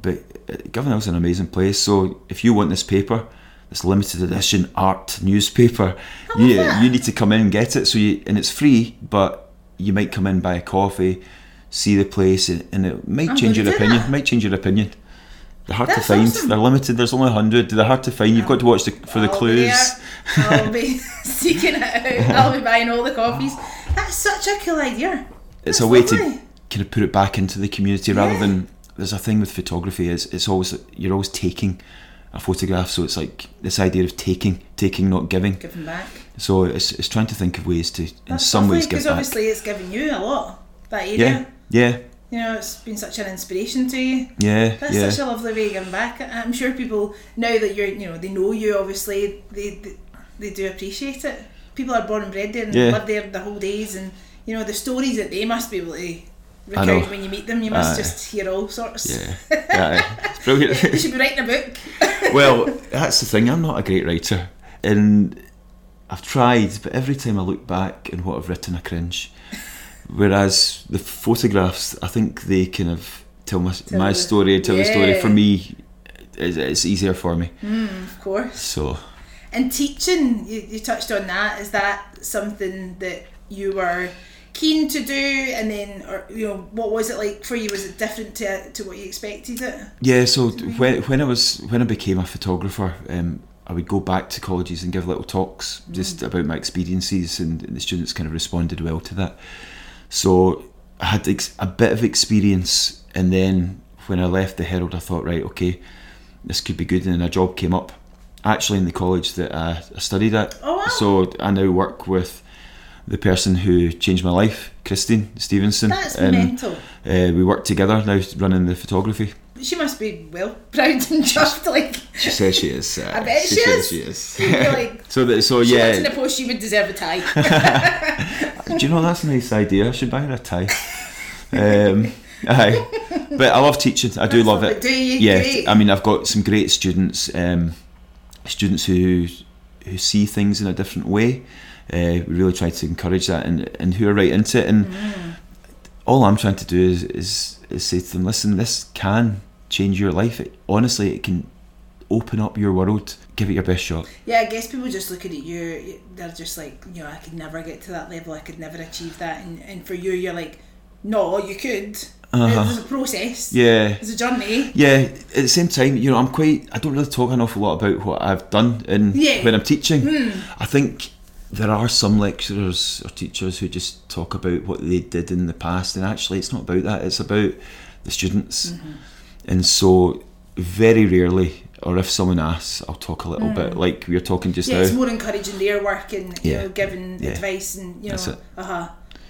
Speaker 2: but uh, Govanhill's an amazing place. So if you want this paper, this limited edition art newspaper, you
Speaker 1: that.
Speaker 2: you need to come in and get it. So you and it's free, but you might come in buy a coffee, see the place, and, it might
Speaker 1: I'm
Speaker 2: change your opinion.
Speaker 1: that.
Speaker 2: Might change your opinion. They're hard
Speaker 1: That's
Speaker 2: to find.
Speaker 1: awesome.
Speaker 2: They're limited. There's only hundred. They're hard to find. You've got to watch the, for the
Speaker 1: I'll be
Speaker 2: clues.
Speaker 1: there. I'll be seeking it out. I'll be buying all the coffees. That's such a cool idea.
Speaker 2: it's
Speaker 1: That's
Speaker 2: a way
Speaker 1: lovely.
Speaker 2: to kind of put it back into the community rather
Speaker 1: Yeah.
Speaker 2: than there's a thing with photography is it's always you're always taking a photograph so it's like this idea of taking taking not giving
Speaker 1: Giving back.
Speaker 2: so it's, it's trying to think of ways to in
Speaker 1: That's
Speaker 2: some ways give back.
Speaker 1: because obviously it's giving you a lot. That area.
Speaker 2: yeah yeah
Speaker 1: You know, it's been such an inspiration to you.
Speaker 2: yeah
Speaker 1: That's
Speaker 2: yeah
Speaker 1: such a lovely way of giving back. I'm sure people now that you're, you know, they know you. Obviously, they they, they do appreciate it. People are born and bred there and
Speaker 2: Yeah.
Speaker 1: live there the whole days, and you know the stories that they must be able to recount when you meet them. You must
Speaker 2: Aye.
Speaker 1: just hear all sorts.
Speaker 2: yeah, it's
Speaker 1: you should be writing a book.
Speaker 2: well that's the thing I'm not a great writer and I've tried but every time I look back and what I've written I cringe whereas the photographs I think they kind of tell my, my story tell the story for me it's, it's easier for me
Speaker 1: of course.
Speaker 2: so
Speaker 1: And teaching, you, you touched on that. Is that something that you were keen to do? And then, or you know, what was it like for you? Was it different to to what you expected it?
Speaker 2: yeah so when, when I was when I became a photographer um, I would go back to colleges and give little talks just about my experiences and the students kind of responded well to that so I had ex- a bit of experience and then when I left the Herald I thought right okay this could be good and then a job came up actually in the college that I, I studied at
Speaker 1: Oh, wow.
Speaker 2: so I now work with the person who changed my life Christine Stevenson
Speaker 1: That's
Speaker 2: and
Speaker 1: mental.
Speaker 2: uh, we work together now running the photography
Speaker 1: She must be well proud and chuffed. Like
Speaker 2: She says she is. Uh,
Speaker 1: I bet she
Speaker 2: says
Speaker 1: is.
Speaker 2: she is.
Speaker 1: Like,
Speaker 2: so that, so
Speaker 1: she works in
Speaker 2: yeah.
Speaker 1: a post, she would deserve a tie.
Speaker 2: Do you know that's a nice idea? I should buy her a tie. Um, aye, but I love teaching. I do
Speaker 1: That's
Speaker 2: love it.
Speaker 1: Do you?
Speaker 2: Yeah,
Speaker 1: Great.
Speaker 2: I mean, I've got some great students. Um, students who who see things in a different way. Uh, we really try to encourage that and, and who are right into it. And
Speaker 1: Mm.
Speaker 2: all I'm trying to do is, is is say to them, listen, this can change your life. It, honestly, it can open up your world. Give it your best shot.
Speaker 1: Yeah, I guess people just looking at you, they're just like, you know, I could never get to that level. I could never achieve that. And, and for you, you're like, no, you could.
Speaker 2: Uh-huh.
Speaker 1: There's a process.
Speaker 2: Yeah.
Speaker 1: There's a journey.
Speaker 2: Yeah, at the same time, you know, I'm quite. I don't really talk an awful lot about what I've done in
Speaker 1: Yeah.
Speaker 2: When I'm teaching. I think there are some lecturers or teachers who just talk about what they did in the past, and actually, it's not about that. It's about the students,
Speaker 1: Mm-hmm.
Speaker 2: And so very rarely, or if someone asks, I'll talk a little bit like we were talking just.
Speaker 1: Yeah,
Speaker 2: now.
Speaker 1: it's more encouraging their work and you
Speaker 2: Yeah.
Speaker 1: know giving
Speaker 2: Yeah.
Speaker 1: advice and you know, uh huh,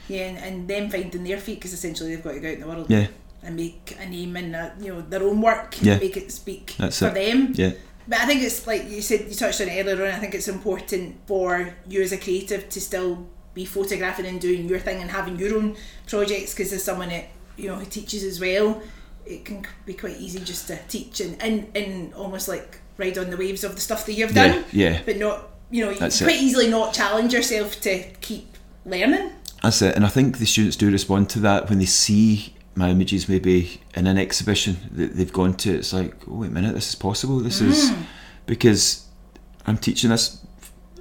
Speaker 1: yeah, and, and them finding their feet because essentially they've got to go out in the world
Speaker 2: yeah,
Speaker 1: and make a name uh, you know their own work,
Speaker 2: Yeah.
Speaker 1: make it speak
Speaker 2: That's
Speaker 1: for
Speaker 2: it.
Speaker 1: them.
Speaker 2: yeah,
Speaker 1: But I think it's like you said, you touched on it earlier on. I think it's important for you as a creative to still be photographing and doing your thing and having your own projects because there's someone that you know who teaches as well, it can be quite easy just to teach and and, and almost like ride on the waves of the stuff that you've done,
Speaker 2: yeah.
Speaker 1: but not you know you can
Speaker 2: That's it.
Speaker 1: quite easily not challenge yourself to keep learning.
Speaker 2: That's it, and I think the students do respond to that when they see my images maybe in an exhibition that they've gone to. It's like, oh wait a minute, this is possible. This is
Speaker 1: Mm.
Speaker 2: because I'm teaching this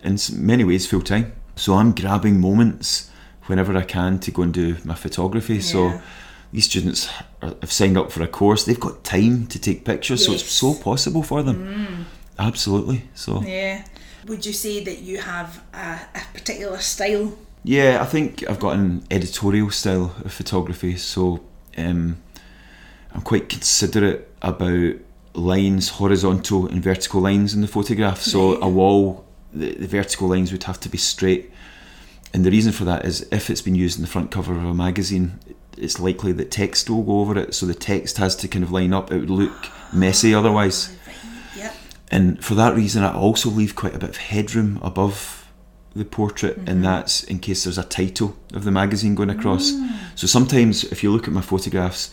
Speaker 2: in many ways full time, so I'm grabbing moments whenever I can to go and do my photography. So
Speaker 1: Yeah.
Speaker 2: These students are, have signed up for a course. They've got time to take pictures, so it's so possible for them. Absolutely. So
Speaker 1: Yeah. Would you say that you have a, a particular style?
Speaker 2: Yeah, I think I've got an editorial style of photography, so um, I'm quite considerate about lines, horizontal and vertical lines in the photograph. So a wall, the, the vertical lines would have to be straight. And the reason for that is if it's been used in the front cover of a magazine, it's likely that text will go over it. So the text has to kind of line up. It would look messy otherwise.
Speaker 1: Yep.
Speaker 2: And for that reason, I also leave quite a bit of headroom above the portrait, and mm-hmm. that's in case there's a title of the magazine going across. Mm. So sometimes, if you look at my photographs,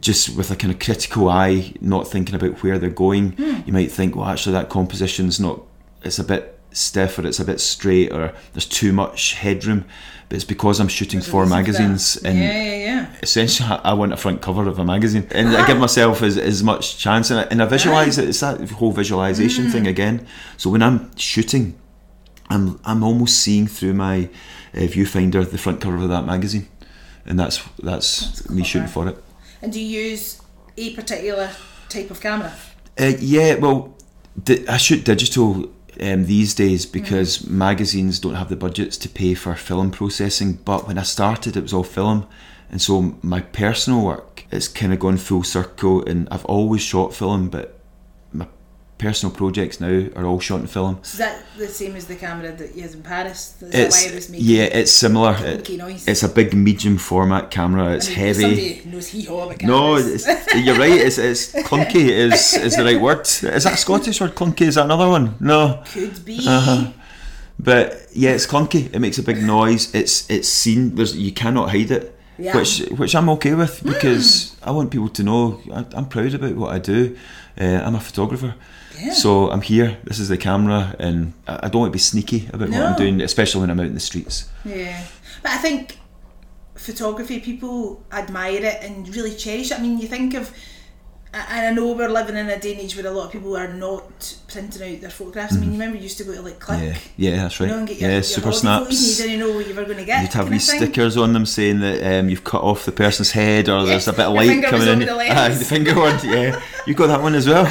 Speaker 2: just with a kind of critical eye, not thinking about where they're going, hmm. you might think, well, actually, that composition's not, it's a bit stiff or it's a bit straight or there's too much headroom. But it's because I'm shooting
Speaker 1: There's a
Speaker 2: for
Speaker 1: that.
Speaker 2: magazines and
Speaker 1: yeah, yeah, yeah.
Speaker 2: essentially I want a front cover of a magazine and I give myself as, as much chance and I, and I visualize it it's that whole visualization thing again so when I'm shooting I'm I'm almost seeing through my uh, viewfinder the front cover of that magazine and that's that's, me shooting for it
Speaker 1: And do you use a particular type of camera?
Speaker 2: uh, yeah well di- I shoot digital um, these days because magazines don't have the budgets to pay for film processing. But when I started, it was all film, and so my personal work it's kind of gone full circle. And I've always shot film, but personal projects now are all shot in film.
Speaker 1: Is that the same as the camera that you had in Paris? Is that why it was making
Speaker 2: yeah, it's similar. It-
Speaker 1: noise?
Speaker 2: it's a big medium format camera. It's
Speaker 1: I mean,
Speaker 2: heavy.
Speaker 1: Knows haw about
Speaker 2: No,
Speaker 1: cameras.
Speaker 2: it's, you're right. It's, it's clunky. Is is the right word? Is that a Scottish word? Clunky? Is that another one? No.
Speaker 1: could be.
Speaker 2: Uh-huh. But yeah, it's clunky. It makes a big noise. It's it's seen. There's you cannot hide it.
Speaker 1: Yeah.
Speaker 2: Which which I'm okay with because I want people to know I, I'm proud about what I do. Uh, I'm a photographer.
Speaker 1: Yeah.
Speaker 2: So I'm here. This is the camera, and I don't want to be sneaky about what I'm doing, especially when I'm out in the streets.
Speaker 1: Yeah, but I think photography people admire it and really cherish it. I mean, you think of, and I know we're living in a day and age where a lot of people are not printing out their photographs. I mean, you remember you used to go to like Click,
Speaker 2: Yeah, yeah, that's
Speaker 1: you
Speaker 2: right.
Speaker 1: know, and get your,
Speaker 2: yeah,
Speaker 1: your
Speaker 2: super
Speaker 1: holiday photos and
Speaker 2: snaps.
Speaker 1: you didn't know what you were going to get.
Speaker 2: You'd have
Speaker 1: kind
Speaker 2: wee
Speaker 1: of thing.
Speaker 2: stickers on them saying that um, you've cut off the person's head or there's a bit of light coming in.
Speaker 1: the.
Speaker 2: Aye, the finger one, yeah. You got that one as well.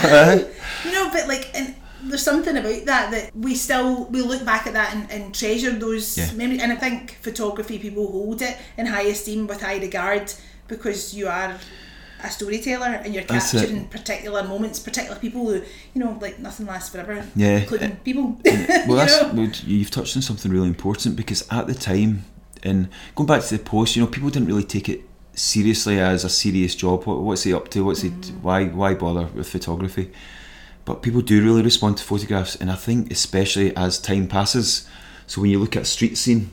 Speaker 1: You know, but like, and there's something about that that we still we look back at that and, and treasure those
Speaker 2: Yeah.
Speaker 1: memories. And I think photography people hold it in high esteem with high regard because you are a storyteller and you're capturing particular moments, particular people who you know, like nothing lasts forever.
Speaker 2: Yeah.
Speaker 1: including people.
Speaker 2: well,
Speaker 1: you
Speaker 2: well, you've touched on something really important because at the time, and going back to the post, you know, people didn't really take it seriously as a serious job. What, what's he up to? What's he? Mm. Why? Why bother with photography? But people do really respond to photographs, and I think especially as time passes. So when you look at a street scene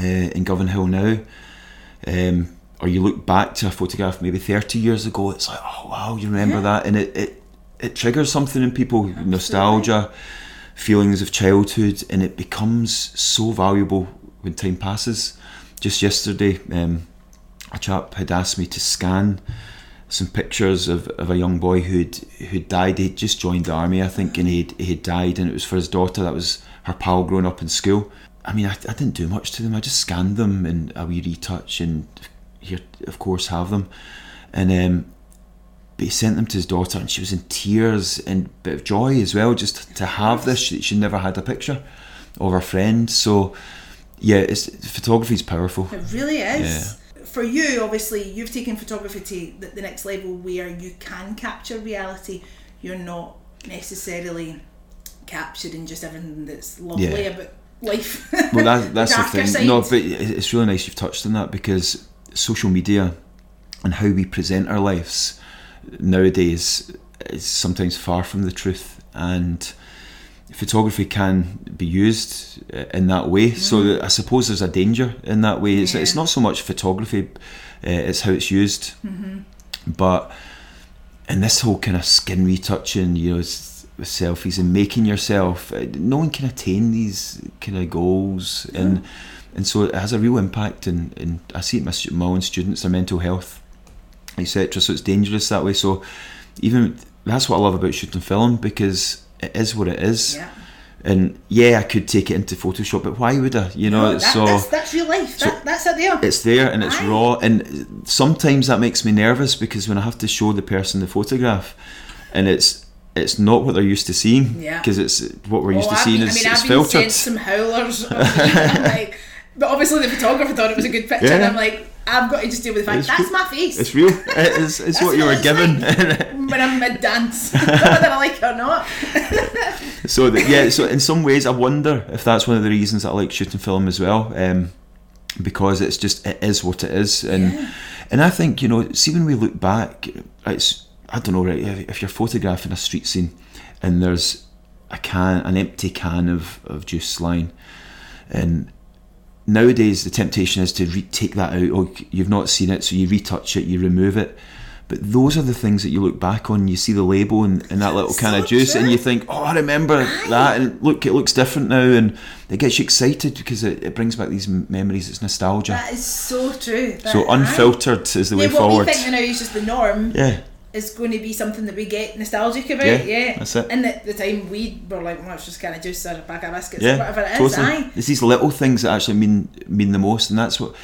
Speaker 2: uh, in Govanhill now, um, or you look back to a photograph maybe 30 years ago, it's like, oh wow, you remember
Speaker 1: Yeah.
Speaker 2: that, and it, it it triggers something in people, nostalgia, feelings of childhood, and it becomes so valuable when time passes. Just yesterday, um, a chap had asked me to scan some pictures of, of a young boy who'd who'd died. He'd just joined the army, I think, and he'd he had died, and it was for his daughter. That was her pal growing up in school. I mean, I, I didn't do much to them. I just scanned them and a wee retouch, and here, of course, have them. And um, but he sent them to his daughter, and she was in tears and a bit of joy as well, just to have this. She, she never had a picture of her friend, so yeah, it's photography is powerful.
Speaker 1: It really is. For you, obviously, you've taken photography to the, the next level where you can capture reality. You're not necessarily capturing just everything that's lovely
Speaker 2: Yeah.
Speaker 1: about life.
Speaker 2: well that, that's the
Speaker 1: darker
Speaker 2: thing
Speaker 1: side.
Speaker 2: no but it's really nice you've touched on that because social media and how we present our lives nowadays is sometimes far from the truth and photography can be used uh, in that way so I suppose there's a danger in that way it's,
Speaker 1: Yeah.
Speaker 2: it's not so much photography uh, it's how it's used but in this whole kind of skin retouching, you know, with selfies and making yourself, uh, no one can attain these kind of goals, and and so it has a real impact. And, and I see it in my, my own students, their mental health, etc. So it's dangerous that way. So even that's what I love about shooting film because it is what it is.
Speaker 1: yeah.
Speaker 2: And yeah, I could take it into Photoshop, but why would I? You know,
Speaker 1: No, that,
Speaker 2: so
Speaker 1: that's, that's real life. that, that's it there.
Speaker 2: it's there and it's
Speaker 1: Aye.
Speaker 2: raw and sometimes that makes me nervous because when I have to show the person the photograph and it's it's not what they're used to seeing
Speaker 1: Yeah.
Speaker 2: because it's what we're oh, used
Speaker 1: Oh,
Speaker 2: to
Speaker 1: I've
Speaker 2: seeing
Speaker 1: been-
Speaker 2: is
Speaker 1: I mean, I've been
Speaker 2: filtered
Speaker 1: sent some howlers. of me, I'm like, but obviously the photographer thought it was a good picture, and I'm like, I've got to just deal with the fact
Speaker 2: It's
Speaker 1: that's my face.
Speaker 2: It's real. It's, it's what you were given.
Speaker 1: like when I'm mid dance, whether I like it or not.
Speaker 2: so that, yeah, so in some ways, I wonder if that's one of the reasons that I like shooting film as well, um, because it's just it is what it is, and
Speaker 1: Yeah.
Speaker 2: and I think you know, see when we look back, it's I don't know, right? If if you're photographing a street scene, and there's a can, an empty can of of juice line, and nowadays the temptation is to re- take that out. Oh, you've not seen it, so you retouch it, you remove it. But those are the things that you look back on. You see the label and, and that little can of juice, and you think, "Oh, I remember that." And look, it looks different now, and it gets you excited because it, it brings back these memories. It's nostalgia.
Speaker 1: That is so true. That-
Speaker 2: so unfiltered is the
Speaker 1: aye.
Speaker 2: way
Speaker 1: what
Speaker 2: forward.
Speaker 1: we think now is just the norm.
Speaker 2: Yeah,
Speaker 1: is going to be something that we get nostalgic about.
Speaker 2: Yeah,
Speaker 1: Yeah,
Speaker 2: that's it.
Speaker 1: And at the time we were like, well, it's just kind of juice or a pack of biscuits or
Speaker 2: yeah,
Speaker 1: whatever it is.
Speaker 2: totally.
Speaker 1: Aye.
Speaker 2: It's these little things that actually mean mean the most, and that's what.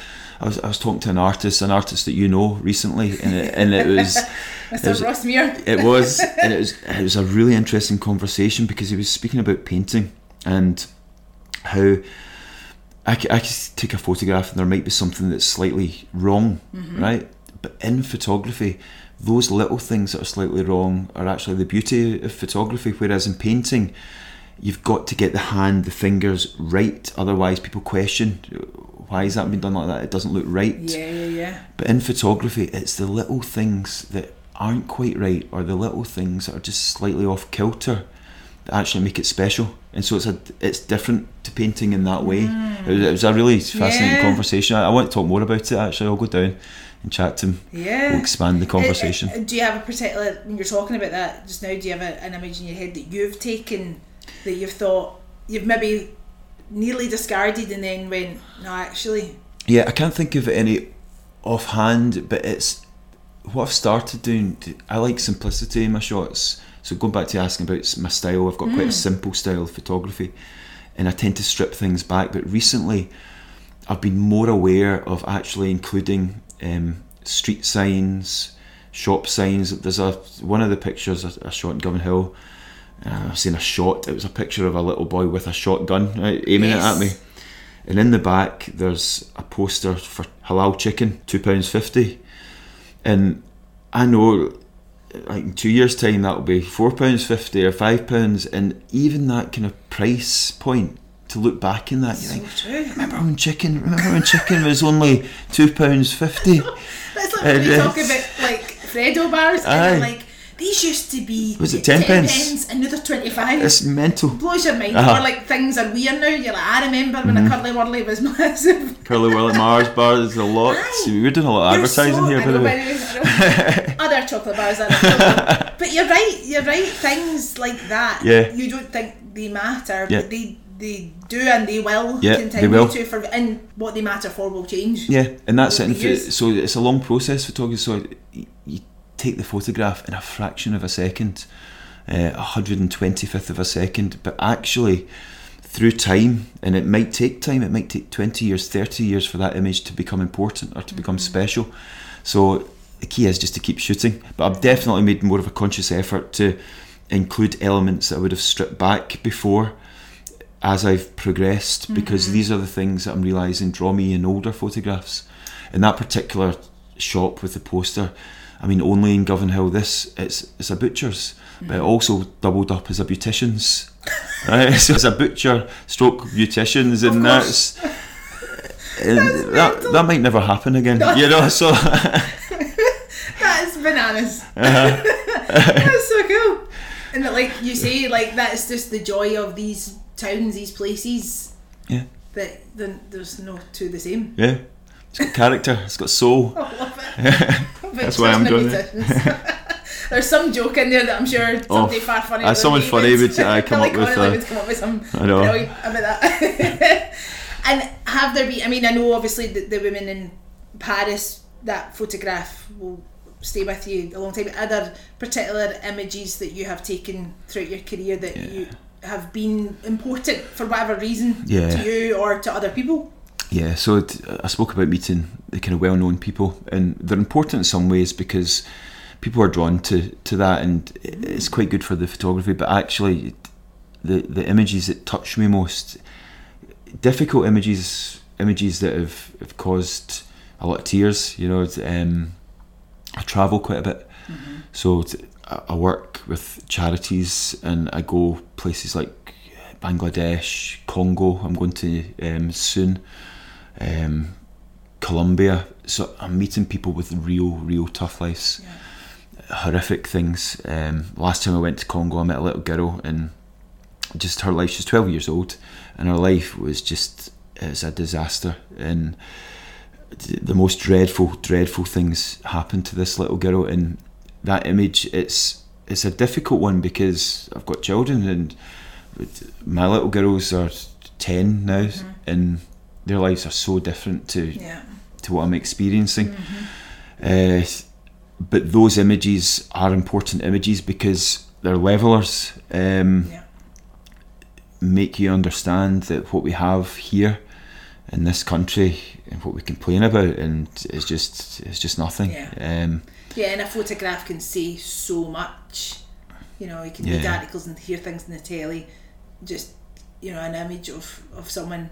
Speaker 2: I was, I was talking to an artist, an artist that you know recently, and it, and it was
Speaker 1: Mr.
Speaker 2: was-
Speaker 1: Ross Muir.
Speaker 2: it was and it was it was a really interesting conversation because he was speaking about painting and how I I could take a photograph and there might be something that's slightly wrong mm-hmm. right but in photography those little things that are slightly wrong are actually the beauty of photography whereas in painting you've got to get the hand the fingers right otherwise people question why is that being done like that it doesn't look right
Speaker 1: Yeah, yeah, yeah.
Speaker 2: but in photography, it's the little things that aren't quite right, or the little things that are just slightly off kilter, that actually make it special. And so it's a it's different to painting in that way. It, was, it was a really fascinating
Speaker 1: Yeah.
Speaker 2: conversation. I, I want to talk more about it. Actually, I'll go down and chat to him.
Speaker 1: Yeah.
Speaker 2: We'll expand the conversation.
Speaker 1: Uh, uh, do you have a particular when you're talking about that just now? Do you have a, an image in your head that you've taken that you've thought you've maybe nearly discarded and then went no, actually,
Speaker 2: Yeah, I can't think of any offhand, but it's what I've started doing. I like simplicity in my shots. So going back to asking about my style, I've got quite a simple style of photography, and I tend to strip things back. But recently, I've been more aware of actually including um, street signs, shop signs. There's a one of the pictures I, shot in Govanhill. Uh, I've seen a shot. It was a picture of a little boy with a shotgun right, aiming it at me. And in the back, there's a poster for halal chicken, two pounds fifty. And I know, like in two years' time, that'll be four pounds fifty or five pounds. And even that kind of price point, to look back in that, you
Speaker 1: so
Speaker 2: think,
Speaker 1: true.
Speaker 2: remember when chicken? Remember when chicken was only two pounds fifty?
Speaker 1: That's like when we talk about like Freddo bars and like these used to be
Speaker 2: Was it 10 pence?
Speaker 1: and now they're twenty five.
Speaker 2: It's mental.
Speaker 1: blows your mind.
Speaker 2: Uh-huh.
Speaker 1: Or like things are weird now. You're like, I remember when a Curly Wurly was massive.
Speaker 2: Curly Willie Mars bar. There's a lot.
Speaker 1: Aye.
Speaker 2: We're doing a lot of
Speaker 1: You're
Speaker 2: advertising
Speaker 1: so-
Speaker 2: here, by the way.
Speaker 1: the way, I know. Other chocolate bars are. But you're right, you're right. Things like that,
Speaker 2: Yeah.
Speaker 1: you don't think they matter,
Speaker 2: Yeah.
Speaker 1: but they they do and they will
Speaker 2: Yeah, they
Speaker 1: continue
Speaker 2: will.
Speaker 1: to for and what they matter for will change.
Speaker 2: Yeah, and that's it.
Speaker 1: Over
Speaker 2: And
Speaker 1: the
Speaker 2: pho-
Speaker 1: years.
Speaker 2: so it's a long process photography. So you take the photograph in a fraction of a second, uh, a hundred and twenty fifth of a second, but actually through time, and it might take time. It might take twenty years, thirty years for that image to become important or to become special. So the key is just to keep shooting. But I've definitely made more of a conscious effort to include elements that I would have stripped back before as I've progressed because these are the things that I'm realizing draw me in older photographs. In that particular shop with the poster, I mean, only in Govanhill, this it's it's a butcher's, but it also doubled up as a beautician's. right, so it's a butcher stroke beauticians, and that's. and that, that might never happen again, you know. So
Speaker 1: That's bananas.
Speaker 2: Uh-huh.
Speaker 1: that's so cool. And that, like you say, like that's just the joy of these towns, these places.
Speaker 2: yeah,
Speaker 1: That then there's no two the same.
Speaker 2: yeah, it's got character, it's got soul.
Speaker 1: I love it.
Speaker 2: That's why I'm doing it.
Speaker 1: There's some joke in there that I'm sure somebody far funny.
Speaker 2: uh, someone funny would, uh, come up with,
Speaker 1: Connolly
Speaker 2: uh,
Speaker 1: would come up with some
Speaker 2: I know.
Speaker 1: about that. and have there been? I mean, I know obviously the, the women in Paris that photograph will stay with you a long time. Are there particular images that you have taken throughout your career that you have been important for whatever reason
Speaker 2: Yeah.
Speaker 1: to you or to other people?
Speaker 2: Yeah, so it, I spoke about meeting the kind of well-known people, and they're important in some ways because people are drawn to, to that, and it's quite good for the photography. But actually, the the images that touch me most, difficult images, images that have, have caused a lot of tears. You know, um, I travel quite a bit, so t- I work with charities and I go places like Bangladesh, Congo. I'm going to um, soon. Um, Colombia. So I'm meeting people with real, real tough lives, horrific things. Um, last time I went to Congo, I met a little girl, and just her life. She's 12 years old, and her life was just it's a disaster. And the most dreadful, dreadful things happened to this little girl. And that image, it's it's a difficult one because I've got children, and my little girls are 10 now, and their lives are so different to
Speaker 1: Yeah.
Speaker 2: to what I'm experiencing. Uh, but those images are important images because they're levelers. Um,
Speaker 1: Yeah.
Speaker 2: Make you understand that what we have here in this country and what we complain about, and it's just it's just nothing.
Speaker 1: Yeah.
Speaker 2: Um,
Speaker 1: Yeah, and a photograph can say so much. You know, you can read articles and hear things in the telly. Just you know, an image of, of someone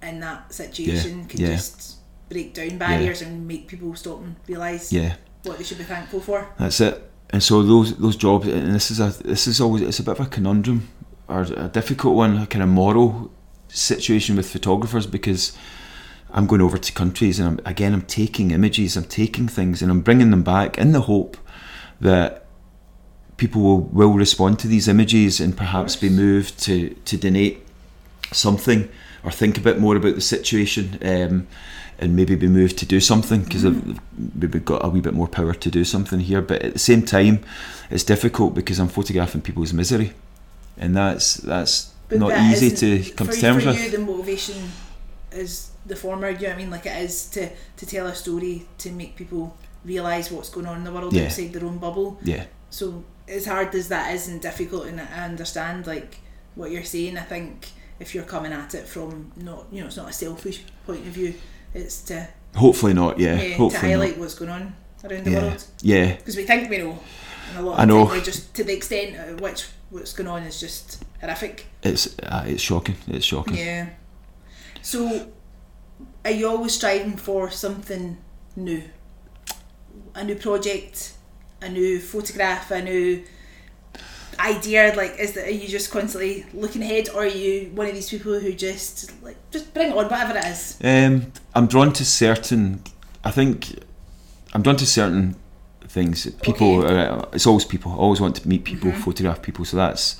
Speaker 1: in that situation can
Speaker 2: yeah.
Speaker 1: just break down barriers and make people stop and realise
Speaker 2: yeah,
Speaker 1: what they should be thankful for.
Speaker 2: that's it. And so those those jobs, and this is a this is always it's a bit of a conundrum or a difficult one, a kind of moral situation with photographers because I'm going over to countries and I'm, again I'm taking images, I'm taking things and I'm bringing them back in the hope that people will, will respond to these images and perhaps be moved to to donate something or think a bit more about the situation um, and maybe be moved to do something because we've got a wee bit more power to do something here. But at the same time it's difficult because I'm photographing people's misery. And that's that's
Speaker 1: But
Speaker 2: not
Speaker 1: that
Speaker 2: easy to come
Speaker 1: for,
Speaker 2: to terms
Speaker 1: for
Speaker 2: with.
Speaker 1: you, the motivation is the former. You know what I mean? Like it is to to tell a story to make people realise what's going on in the world
Speaker 2: Yeah.
Speaker 1: outside their own bubble.
Speaker 2: yeah
Speaker 1: So as hard as that is and difficult, and I understand like what you're saying. I think if you're coming at it from not you know it's not a selfish point of view, it's to
Speaker 2: hopefully not yeah,
Speaker 1: yeah, to
Speaker 2: hopefully
Speaker 1: highlight
Speaker 2: not
Speaker 1: what's going on around the
Speaker 2: yeah
Speaker 1: world
Speaker 2: yeah
Speaker 1: because we think we know. And a lot of
Speaker 2: I know.
Speaker 1: time just to the extent at which what's going on is just horrific.
Speaker 2: it's uh, it's shocking it's shocking
Speaker 1: Yeah. So, are you always striving for something new? A new project, a new photograph, a new idea? Like, is that are you just constantly looking ahead, or are you one of these people who just like just bring it on, whatever it is?
Speaker 2: Um, I'm drawn to certain. I think I'm drawn to certain things. People.
Speaker 1: Okay.
Speaker 2: Uh, it's always people. I always want to meet people, photograph people. So that's.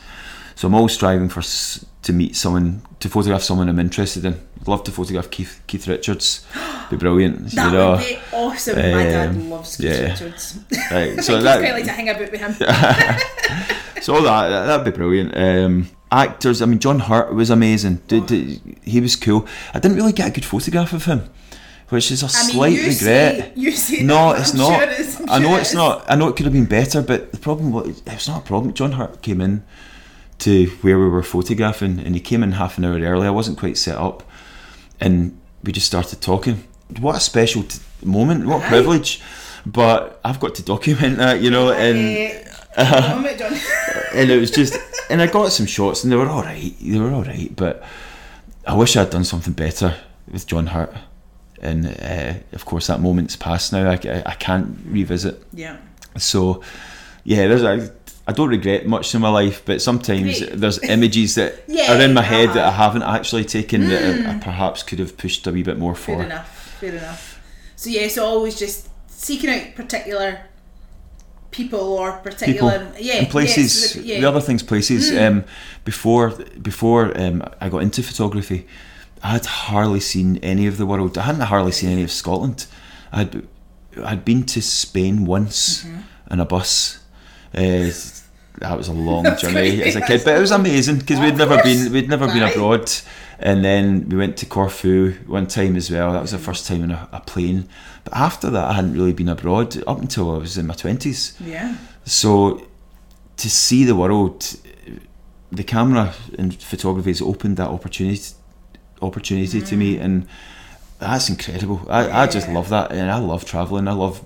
Speaker 2: So I'm always striving for to meet someone, to photograph someone I'm interested in. I'd love to photograph Keith Keith Richards. Be brilliant.
Speaker 1: That
Speaker 2: you know.
Speaker 1: would be awesome. My dad
Speaker 2: um,
Speaker 1: loves Keith
Speaker 2: yeah.
Speaker 1: Richards.
Speaker 2: Right,
Speaker 1: I
Speaker 2: so that,
Speaker 1: quite like to hang about with him.
Speaker 2: so all that, that that'd be brilliant. Um, actors, I mean, John Hurt was amazing. Did, did- he was cool. I didn't really get a good photograph of him, which is a
Speaker 1: I mean,
Speaker 2: slight
Speaker 1: you
Speaker 2: regret.
Speaker 1: Say, you say
Speaker 2: No,
Speaker 1: that,
Speaker 2: it's
Speaker 1: I'm
Speaker 2: not.
Speaker 1: Sure it is, I'm
Speaker 2: know
Speaker 1: sure it
Speaker 2: it's not. I know it could have been better, but the problem was it's not a problem. John Hurt came in to where we were photographing, and he came in half an hour early. I wasn't quite set up, and we just started talking. What a special t- moment! What a privilege! But I've got to document that, you know, and
Speaker 1: John.
Speaker 2: and it was just, and I got some shots, and they were all right. They were all right, but I wish I'd done something better with John Hurt. And uh, of course, that moment's passed now. I, I, I can't revisit.
Speaker 1: yeah.
Speaker 2: So, yeah, there's a. I don't regret much in my life, but sometimes
Speaker 1: Great.
Speaker 2: there's images that
Speaker 1: Yeah,
Speaker 2: are in my head that I
Speaker 1: uh-huh. Mm.
Speaker 2: haven't actually taken that I, I perhaps could have pushed a wee bit more
Speaker 1: Fair
Speaker 2: for.
Speaker 1: enough. Fair enough. So yeah, so always just seeking out particular people or
Speaker 2: People
Speaker 1: particular yeah
Speaker 2: and places.
Speaker 1: yes, yeah.
Speaker 2: The other things, places. Um, before before um, I got into photography, I had hardly seen any of the world. I hadn't hardly seen any of Scotland. I'd I'd been to Spain once
Speaker 1: Mm-hmm.
Speaker 2: in a bus. Uh, that was a long journey as a kid, but it was amazing because we'd never been we'd never been abroad. And then we went to Corfu one time as well. That was the first time in a, a plane. But after that, I hadn't really been abroad up until I was in my twenties.
Speaker 1: yeah
Speaker 2: So to see the world, the camera and photography has opened that opportunity opportunity to me, and that's incredible. I, I just love that, and I love traveling. I love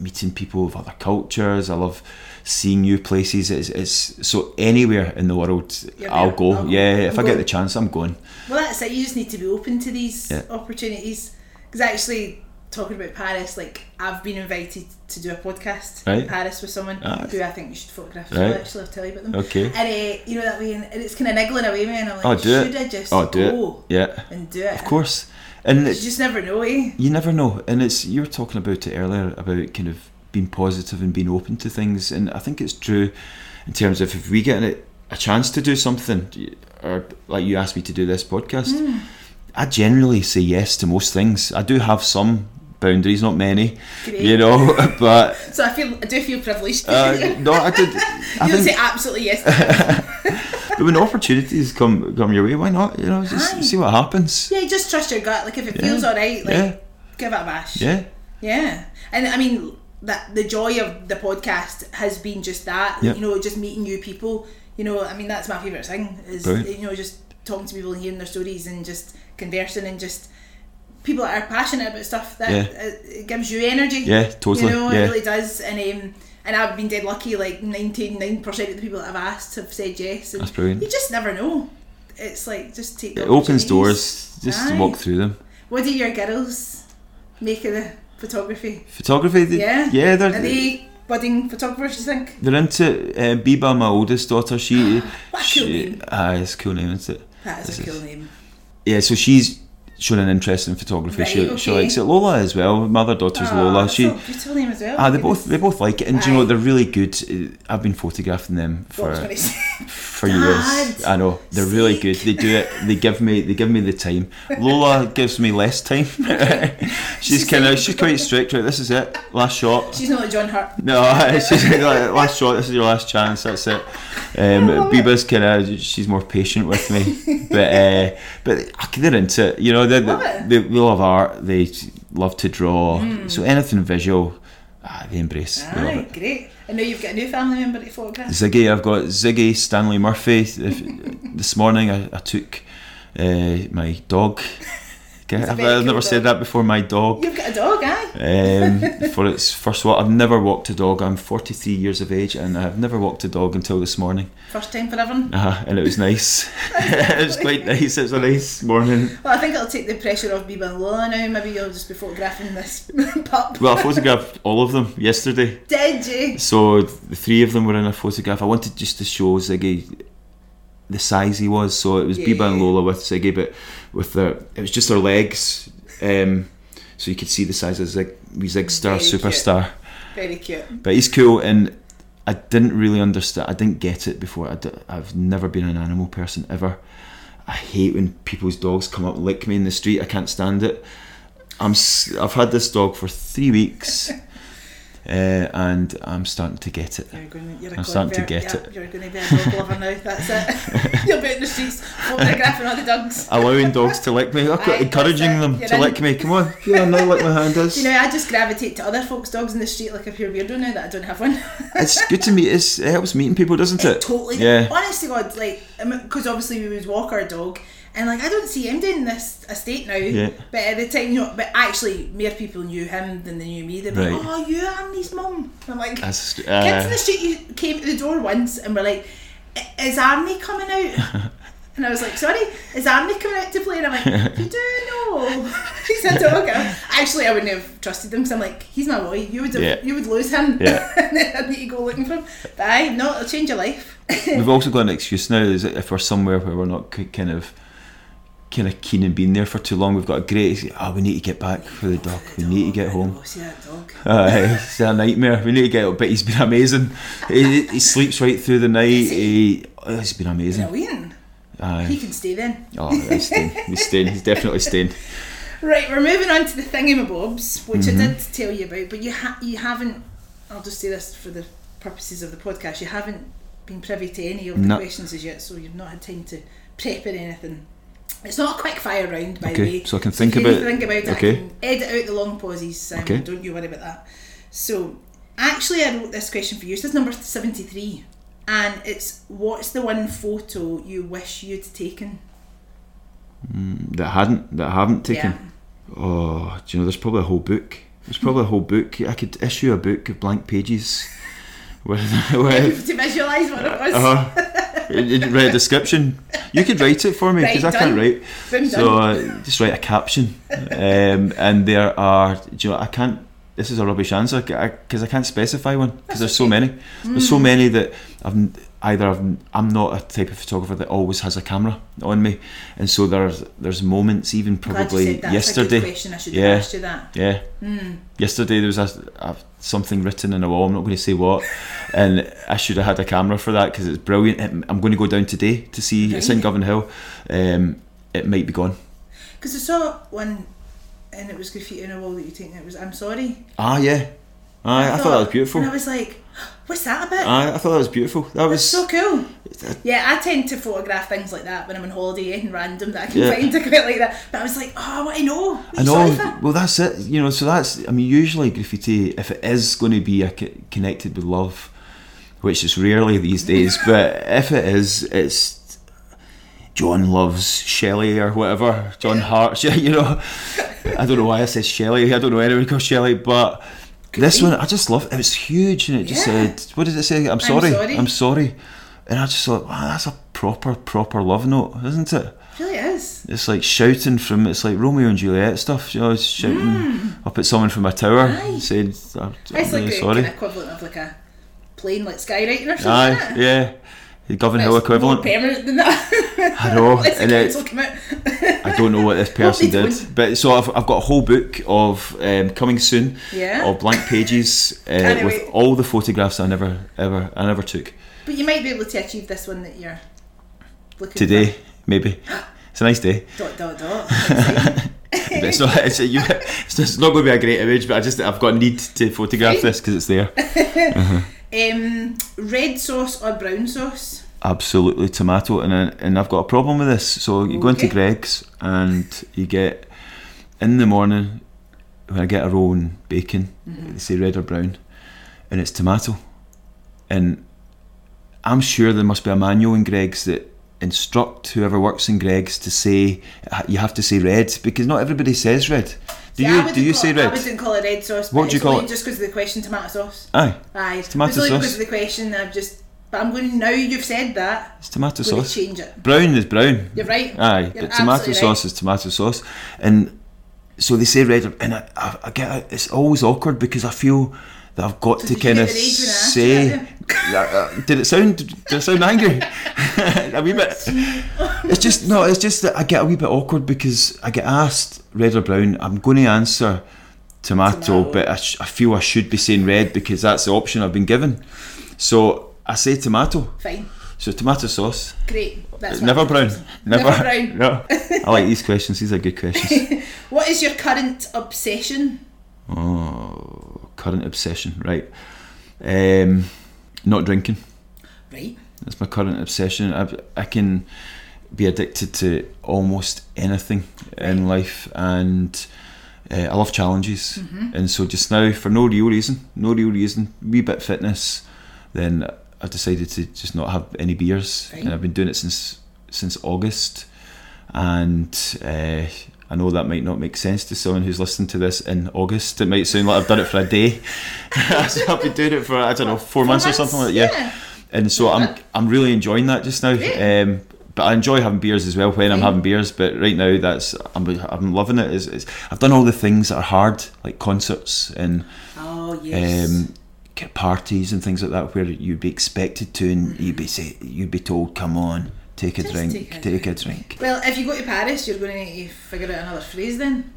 Speaker 2: meeting people of other cultures. I love seeing new places. It's, it's so anywhere in the world,
Speaker 1: You're
Speaker 2: I'll go.
Speaker 1: I'll go.
Speaker 2: yeah, if
Speaker 1: I'm
Speaker 2: I get
Speaker 1: going.
Speaker 2: the chance, I'm going.
Speaker 1: well that's it you just need to be open to these
Speaker 2: Yeah.
Speaker 1: opportunities because actually talking about Paris, like I've been invited to do a podcast
Speaker 2: Right.
Speaker 1: in Paris with someone
Speaker 2: Ah.
Speaker 1: who I think you should photograph.
Speaker 2: Right.
Speaker 1: So actually, I'll tell you about them.
Speaker 2: Okay.
Speaker 1: And uh, you know that way, and it's kind of niggling away me, and I'm like,
Speaker 2: Oh, do
Speaker 1: should
Speaker 2: it.
Speaker 1: I just
Speaker 2: Oh, do
Speaker 1: go
Speaker 2: it. Yeah.
Speaker 1: and do it?
Speaker 2: Of course. And
Speaker 1: You just never know, eh?
Speaker 2: you never know. And it's you were talking about it earlier about kind of being positive and being open to things. And I think it's true in terms of if we get a, a chance to do something, or like you asked me to do this podcast,
Speaker 1: Hmm.
Speaker 2: I generally say yes to most things. I do have some boundaries, not many,
Speaker 1: Great.
Speaker 2: you know, but
Speaker 1: So I feel I do feel privileged.
Speaker 2: uh, no, I did. I
Speaker 1: you don't say absolutely yes. To
Speaker 2: but when opportunities come come your way, why not? You know, just
Speaker 1: Aye.
Speaker 2: see what happens.
Speaker 1: yeah, just trust your gut. Like if it
Speaker 2: Yeah.
Speaker 1: feels alright, like
Speaker 2: Yeah.
Speaker 1: give it a bash.
Speaker 2: Yeah,
Speaker 1: Yeah, and I mean that the joy of the podcast has been just that.
Speaker 2: Yep.
Speaker 1: You know, just meeting new people. You know, I mean that's my favourite thing is
Speaker 2: Brilliant.
Speaker 1: you know just talking to people and hearing their stories and just conversing and just people that are passionate about stuff that
Speaker 2: Yeah.
Speaker 1: it, it gives you energy.
Speaker 2: Yeah, totally,
Speaker 1: You know,
Speaker 2: yeah.
Speaker 1: it really does. And um, and I've been dead lucky. Like ninety nine percent of the people that I've asked have said yes. And
Speaker 2: That's brilliant.
Speaker 1: You just never know. It's like just take. the
Speaker 2: it opens doors. Just
Speaker 1: Aye.
Speaker 2: walk through them.
Speaker 1: What do your girls make of the photography?
Speaker 2: Photography, they,
Speaker 1: Yeah.
Speaker 2: yeah, they're
Speaker 1: Are they budding photographers? You think?
Speaker 2: they're into uh, Biba, my oldest daughter. She,
Speaker 1: What a cool
Speaker 2: she,
Speaker 1: name.
Speaker 2: ah, it's a cool name, isn't it?
Speaker 1: That is
Speaker 2: This
Speaker 1: a cool name.
Speaker 2: Yeah, so she's shown an interest in photography. she,
Speaker 1: Right,
Speaker 2: she
Speaker 1: okay.
Speaker 2: likes it. Lola as well. Mother other daughter's
Speaker 1: Aw,
Speaker 2: Lola.
Speaker 1: that's
Speaker 2: She,
Speaker 1: a beautiful name as well.
Speaker 2: ah, they both they both like it, and do you know They're really good. Uh, I've been photographing them for for years. I know they're really good. They do it. They give me they give me the time. Lola gives me less time. she's
Speaker 1: She's
Speaker 2: kind of she's quite strict. Right, this is it. Last shot.
Speaker 1: She's not like John Hurt.
Speaker 2: No, just like, last shot. This is your last chance. That's it. Um, Biba's kind of she's more patient with me, but uh, but they're into it. You know, they
Speaker 1: Love
Speaker 2: they, they, they love art. They love to draw. So anything visual, ah, they embrace. They love it.
Speaker 1: great. I know you've got a new family member to photograph.
Speaker 2: Ziggy, I've got Ziggy Stanley Murphy. If- this morning, I, I took uh, my dog.
Speaker 1: A
Speaker 2: I've, I've never said that before. My dog.
Speaker 1: You've got a dog, eh?
Speaker 2: um, for its first walk. I've never walked a dog. I'm 43 years of age, and I've never walked a dog until this morning.
Speaker 1: First time for everyone.
Speaker 2: Uh, and it was nice. it was quite nice. It was a nice morning.
Speaker 1: Well, I think it'll take the pressure off Biba and Lola now. Maybe you'll just be photographing this pup.
Speaker 2: Well, I photographed all of them yesterday.
Speaker 1: Did you?
Speaker 2: So the three of them were in a photograph. I wanted just to show Ziggy the size he was. So it was Biba and Lola with Ziggy, but with their it was just their legs. Um, so you could see the size of Zig, Zig Star
Speaker 1: Very cute.
Speaker 2: superstar.
Speaker 1: Very cute.
Speaker 2: But he's cool, and I didn't really understand. I didn't get it before. I d- I've never been an animal person ever. I hate when people's dogs come up and lick me in the street. I can't stand it. I'm. s- I've had this dog for three weeks, uh, and I'm starting to get it.
Speaker 1: You're going, you're
Speaker 2: I'm starting to get
Speaker 1: yeah,
Speaker 2: it.
Speaker 1: You're going to be a dog lover now. That's it. You'll be out in the streets photographing all the dogs.
Speaker 2: Allowing dogs to lick me,
Speaker 1: Aye,
Speaker 2: encouraging
Speaker 1: it.
Speaker 2: them
Speaker 1: You're
Speaker 2: to
Speaker 1: in.
Speaker 2: lick me. Come on, feel now like my hand is.
Speaker 1: You know, I just gravitate to other folks' dogs in the street like a pure weirdo now that I don't have one.
Speaker 2: it's good to meet. It's, it helps meeting people, doesn't it?
Speaker 1: totally.
Speaker 2: Yeah.
Speaker 1: Honest to God, like, because obviously we would walk our dog, and like I don't see him doing this estate now.
Speaker 2: Yeah.
Speaker 1: But at the time, you know, but actually, more people knew him than they knew me. They'd be
Speaker 2: Right.
Speaker 1: like, "Oh, you Annie's mum." I'm like,
Speaker 2: That's,
Speaker 1: "Kids
Speaker 2: uh,
Speaker 1: in the street, you came to the door once and were like, "I- "Is Arnie coming out?" And I was like, sorry, is Arnie coming out to play? And I'm like, you do know he's a dog. Actually, I wouldn't have trusted him because I'm like, he's my boy. You would have,
Speaker 2: Yeah.
Speaker 1: you would lose him.
Speaker 2: Yeah.
Speaker 1: and then I'd need to go looking for him. But aye, no, it'll change your life.
Speaker 2: We've also got an excuse now. Is if we're somewhere where we're not kind of kind of keen on being there for too long, we've got a great. Oh, we need to get back for the dog. We need to get home.
Speaker 1: Oh, see that dog.
Speaker 2: Uh, it's a nightmare. We need to get. Up, but he's been amazing. He, he sleeps right through the night. He, oh, he's been
Speaker 1: Is it
Speaker 2: amazing.
Speaker 1: waiting? He can stay then.
Speaker 2: Oh, he's staying. He's staying. He's definitely staying.
Speaker 1: Right, we're moving on to the thingamabobs, which
Speaker 2: Mm-hmm.
Speaker 1: I did tell you about, but you ha- you haven't. I'll just say this for the purposes of the podcast. You haven't been privy to any of the
Speaker 2: No.
Speaker 1: questions as yet, so you've not had time to prep or anything. It's not a quick fire round, by the
Speaker 2: Okay,
Speaker 1: way.
Speaker 2: so I can think
Speaker 1: you
Speaker 2: about
Speaker 1: think about it.
Speaker 2: okay.
Speaker 1: I can edit out the long pauses. Um,
Speaker 2: Okay.
Speaker 1: Don't you worry about that. So, actually, I wrote this question for you. This is number seventy-three, and it's what's the one photo you wish you'd taken?
Speaker 2: That hadn't. That I haven't taken.
Speaker 1: Yeah.
Speaker 2: Oh, do you know? There's probably a whole book. There's probably a whole book. I could issue a book of blank pages. With, with
Speaker 1: to visualise what it was.
Speaker 2: uh, write a description. You could write it for me because
Speaker 1: Right,
Speaker 2: I can't write.
Speaker 1: Boom,
Speaker 2: So uh, just write a caption. Um, and there are, do you know, I can't. This is a rubbish answer because I, can't specify one because there's so many. There's so many that I've either I've, I'm not a type of photographer that always has a camera on me, and so there's there's moments even probably yesterday.
Speaker 1: That's a good question. I should
Speaker 2: Yeah.
Speaker 1: asked you that.
Speaker 2: Yeah. Yesterday there was a, a, something written in a wall. I'm not going to say what, and I should have had a camera for that because it's brilliant. I'm going to go down today to see it's in. Govanhill. Um, it might be gone.
Speaker 1: Because I saw one, and it was graffiti in a wall that you taken. It was "I'm sorry."
Speaker 2: Ah, yeah. Aye, I, thought that was beautiful.
Speaker 1: And I was like, "What's that about?"
Speaker 2: Aye, I thought that was beautiful. That
Speaker 1: That's
Speaker 2: was
Speaker 1: so cool. Yeah, I tend to photograph things like that when I'm on holiday and random that I can
Speaker 2: Yeah.
Speaker 1: find. I quite like that. But I was like, oh, I know. What
Speaker 2: I know. Well, that's it. You know, so that's. I mean, usually graffiti, if it is going to be a co- connected with love, which is rarely these days, but if it is, it's John loves Shelley or whatever. John Hart. You know, I don't know why I said Shelley. I don't know anyone called Shelley, but. This
Speaker 1: be.
Speaker 2: one, I just love It was huge, and it just
Speaker 1: Yeah.
Speaker 2: said, "What does it say? I'm sorry.
Speaker 1: sorry."
Speaker 2: I'm sorry." And I just thought, wow, that's a proper, proper love note, isn't it?
Speaker 1: It really is.
Speaker 2: It's like shouting from it's like Romeo and Juliet stuff. You know, it's shouting mm. up at someone from a tower,
Speaker 1: Aye.
Speaker 2: saying, "I'm, I'm
Speaker 1: It's like
Speaker 2: really
Speaker 1: the
Speaker 2: sorry."
Speaker 1: kind of equivalent of like a plane like skywriting or something.
Speaker 2: Aye, yeah, the
Speaker 1: Govanhill
Speaker 2: equivalent.
Speaker 1: More permanent than that.
Speaker 2: I know, and it-
Speaker 1: council come out.
Speaker 2: I don't know what this person did,
Speaker 1: don't.
Speaker 2: but so I've, I've got a whole book of um, coming soon
Speaker 1: Yeah.
Speaker 2: of blank pages uh,
Speaker 1: Can't
Speaker 2: with all the photographs I never ever I never took
Speaker 1: But you might be able to achieve this one that you're looking
Speaker 2: today. Maybe it's a nice day.
Speaker 1: Dot dot dot.
Speaker 2: But it's not. It's, you, it's not going to be a great image, but I just I've got a need to photograph this because it's there.
Speaker 1: Um, red sauce or brown sauce?
Speaker 2: absolutely tomato and I, and I've got a problem with this so you go into Greggs and you get in the morning when I get a roll and bacon
Speaker 1: Mm-hmm.
Speaker 2: they say red or brown and it's tomato and I'm sure there must be a manual in Greggs that instruct whoever works in Greggs to say you have to say red because not everybody says red do
Speaker 1: See,
Speaker 2: you do you
Speaker 1: call-
Speaker 2: say
Speaker 1: I
Speaker 2: red
Speaker 1: wouldn't call it red sauce.
Speaker 2: What do you call it?
Speaker 1: Just because of the question, tomato sauce.
Speaker 2: aye
Speaker 1: Aye,
Speaker 2: tomato
Speaker 1: it's only
Speaker 2: sauce.
Speaker 1: because of the question. I've just, but I'm going now. You've said that.
Speaker 2: it's tomato
Speaker 1: I'm going to
Speaker 2: sauce
Speaker 1: change it.
Speaker 2: brown is brown
Speaker 1: You're right.
Speaker 2: Aye,
Speaker 1: You're
Speaker 2: but tomato sauce is tomato sauce, and so they say red, and I, I, I get it, it's always awkward because I feel that I've got to
Speaker 1: did you
Speaker 2: kind of
Speaker 1: the rage when I asked
Speaker 2: say.
Speaker 1: that
Speaker 2: Uh, did it sound? Did it sound angry? a wee bit. It's just no. It's just that I get a wee bit awkward because I get asked red or brown. I'm going to answer tomato,
Speaker 1: Tomato.
Speaker 2: but I, sh- I feel I should be saying red because that's the option I've been given. So I say tomato.
Speaker 1: Fine,
Speaker 2: So tomato sauce.
Speaker 1: great. That's
Speaker 2: Never brown. Never,
Speaker 1: Never brown.
Speaker 2: No. I like these questions. These are good questions.
Speaker 1: What is your current obsession?
Speaker 2: Oh, current obsession. Right. Um, not drinking.
Speaker 1: Right.
Speaker 2: That's my current obsession. I, I can be addicted to almost anything in life, and uh, I love challenges. And so, just now, for no real reason, no real reason, wee bit fitness, then I decided to just not have any beers,
Speaker 1: Right.
Speaker 2: and I've been doing it since since August. And uh, I know that might not make sense to someone who's listening to this in August. It might sound like I've done it for a day. so I've been doing it for I don't know four, months, or something like that. Yeah
Speaker 1: Yeah.
Speaker 2: and so I'm I'm really enjoying that just now. Um, but I enjoy having beers as well when I'm having beers. But right now, that's I'm I'm loving it. It's, it's, I've done all the things that are hard, like concerts and
Speaker 1: Oh yes.
Speaker 2: um, parties and things like that, where you'd be expected to, and you'd be say you'd be told, "Come on, take a
Speaker 1: Just
Speaker 2: drink,
Speaker 1: take a
Speaker 2: take a drink."
Speaker 1: well, if you go to Paris, you're going to need to figure out another phrase then.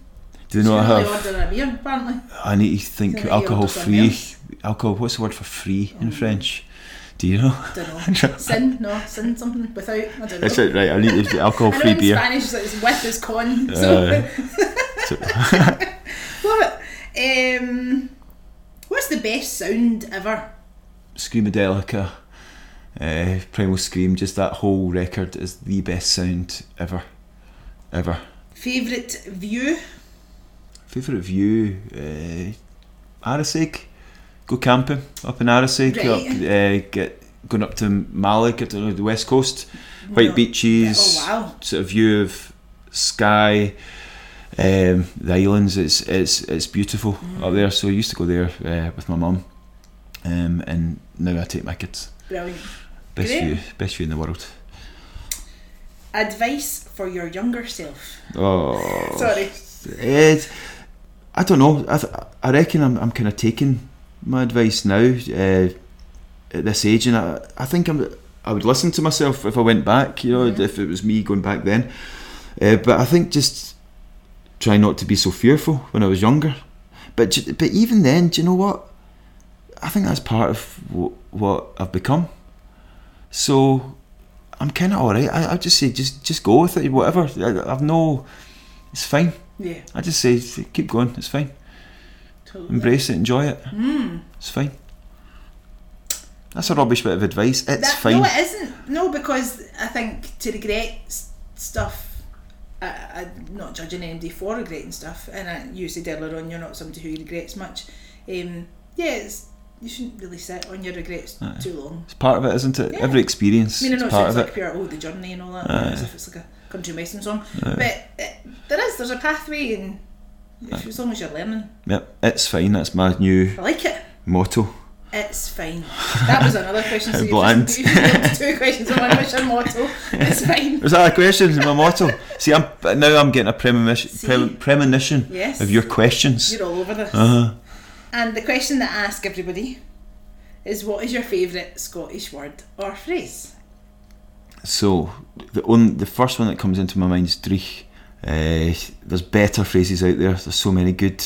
Speaker 2: Do you know
Speaker 1: what I
Speaker 2: have?
Speaker 1: ordering a beer, apparently.
Speaker 2: I need to think alcohol free. Alcohol. What's the word for free in French? Do you know?
Speaker 1: I don't know. sin? No, sin something without. I don't know.
Speaker 2: That's it, right? I need to alcohol free
Speaker 1: in
Speaker 2: beer.
Speaker 1: Spanish it's like it's with is con. So. Love it. Um, what's the best sound ever?
Speaker 2: Screamadelica, uh, Primal Scream, just that whole record is the best sound ever. Ever.
Speaker 1: Favourite view?
Speaker 2: Favourite view? Uh. Go camping up in Arisaig.
Speaker 1: Right.
Speaker 2: Up, uh, get going up to Mallaig, I don't the west coast. White
Speaker 1: No.
Speaker 2: beaches.
Speaker 1: Oh wow.
Speaker 2: Sort of view of sky. Um, the islands, it's it's it's beautiful
Speaker 1: Mm.
Speaker 2: up there. So I used to go there uh, with my mum, um, and now I take my kids.
Speaker 1: Brilliant.
Speaker 2: Best
Speaker 1: Great.
Speaker 2: view, best view in the world.
Speaker 1: Advice for your younger self.
Speaker 2: Oh,
Speaker 1: Sorry.
Speaker 2: It, I don't know. I, th- I reckon I'm, I'm kind of taking my advice now uh, at this age, and I, I think I'm. I would listen to myself if I went back. You know, if it was me going back then. Uh, but I think just try not to be so fearful when I was younger. But but even then, do you know what? I think that's part of w- what I've become. So I'm kind of alright. I I just say just just go with it. Whatever. I, I've no. It's fine.
Speaker 1: Yeah,
Speaker 2: I just say keep going. It's fine.
Speaker 1: totally.
Speaker 2: Embrace it. Enjoy it.
Speaker 1: Mm.
Speaker 2: It's fine. That's a rubbish bit of advice. It's
Speaker 1: That-
Speaker 2: fine.
Speaker 1: No, it isn't. No, because I think to regret stuff, I, I'm not judging anybody for regretting stuff, and I, you said earlier on you're not somebody who regrets much. Um, yeah, it's, you shouldn't really sit on your regrets
Speaker 2: Aye.
Speaker 1: too long.
Speaker 2: It's part of it, isn't it?
Speaker 1: Yeah.
Speaker 2: Every experience.
Speaker 1: I mean, I know it
Speaker 2: part of
Speaker 1: like
Speaker 2: it.
Speaker 1: pure oh the journey and all that,
Speaker 2: Aye.
Speaker 1: as if it's like a country western song. But uh, there is, there's a pathway, and if, as long as you're learning,
Speaker 2: Yep, it's fine. That's my new
Speaker 1: I like it.
Speaker 2: motto.
Speaker 1: It's fine. That was another question. so
Speaker 2: bland.
Speaker 1: just, two questions in one. What's your motto? It's fine.
Speaker 2: Was that a question? my motto. See, I'm now I'm getting a premonition,
Speaker 1: See?
Speaker 2: premonition
Speaker 1: Yes.
Speaker 2: of your questions.
Speaker 1: You're all over this.
Speaker 2: Uh-huh.
Speaker 1: And the question that I ask everybody is what is your favourite Scottish word or phrase?
Speaker 2: So the on, the first one that comes into my mind is dreich. Uh, there's better phrases out there. There's so many good,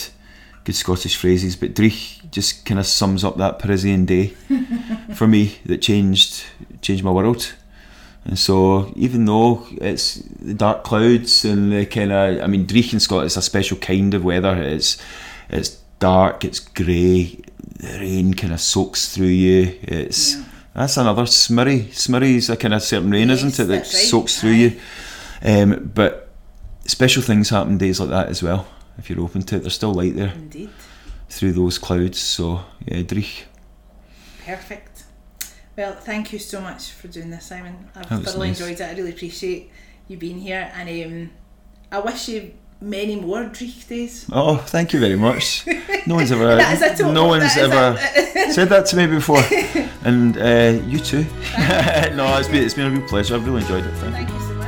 Speaker 2: good Scottish phrases, but dreich just kind of sums up that Parisian day for me that changed changed my world. And so even though it's the dark clouds and the kind of, I mean, dreich in Scotland is a special kind of weather. It's it's dark, it's grey, the rain kind of soaks through you. It's
Speaker 1: Yeah.
Speaker 2: that's another smurry. Smurry is a kind of certain rain,
Speaker 1: Yes,
Speaker 2: isn't it? That
Speaker 1: right.
Speaker 2: soaks through you. Um, but special things happen days like that as well. If you're open to it, there's still light there
Speaker 1: Indeed.
Speaker 2: through those clouds. So yeah, dreich.
Speaker 1: Perfect. Well, thank you so much for doing this, Simon. I've thoroughly
Speaker 2: nice.
Speaker 1: enjoyed it. I really appreciate you being here, and um, I wish you many more Dreich days.
Speaker 2: Oh, thank you very much. No one's ever,
Speaker 1: That is a total-
Speaker 2: no one's
Speaker 1: that is
Speaker 2: ever
Speaker 1: a-
Speaker 2: said that to me before, and uh, you too. no, it's been it's been a real pleasure. I've really enjoyed it. Thank you.
Speaker 1: Thank you so much.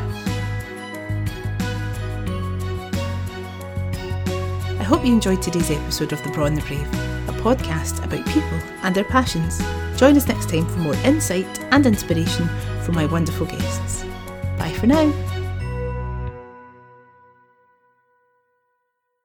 Speaker 3: I hope you enjoyed today's episode of The Braw and the Brave, a podcast about people and their passions. Join us next time for more insight and inspiration from my wonderful guests. Bye for now.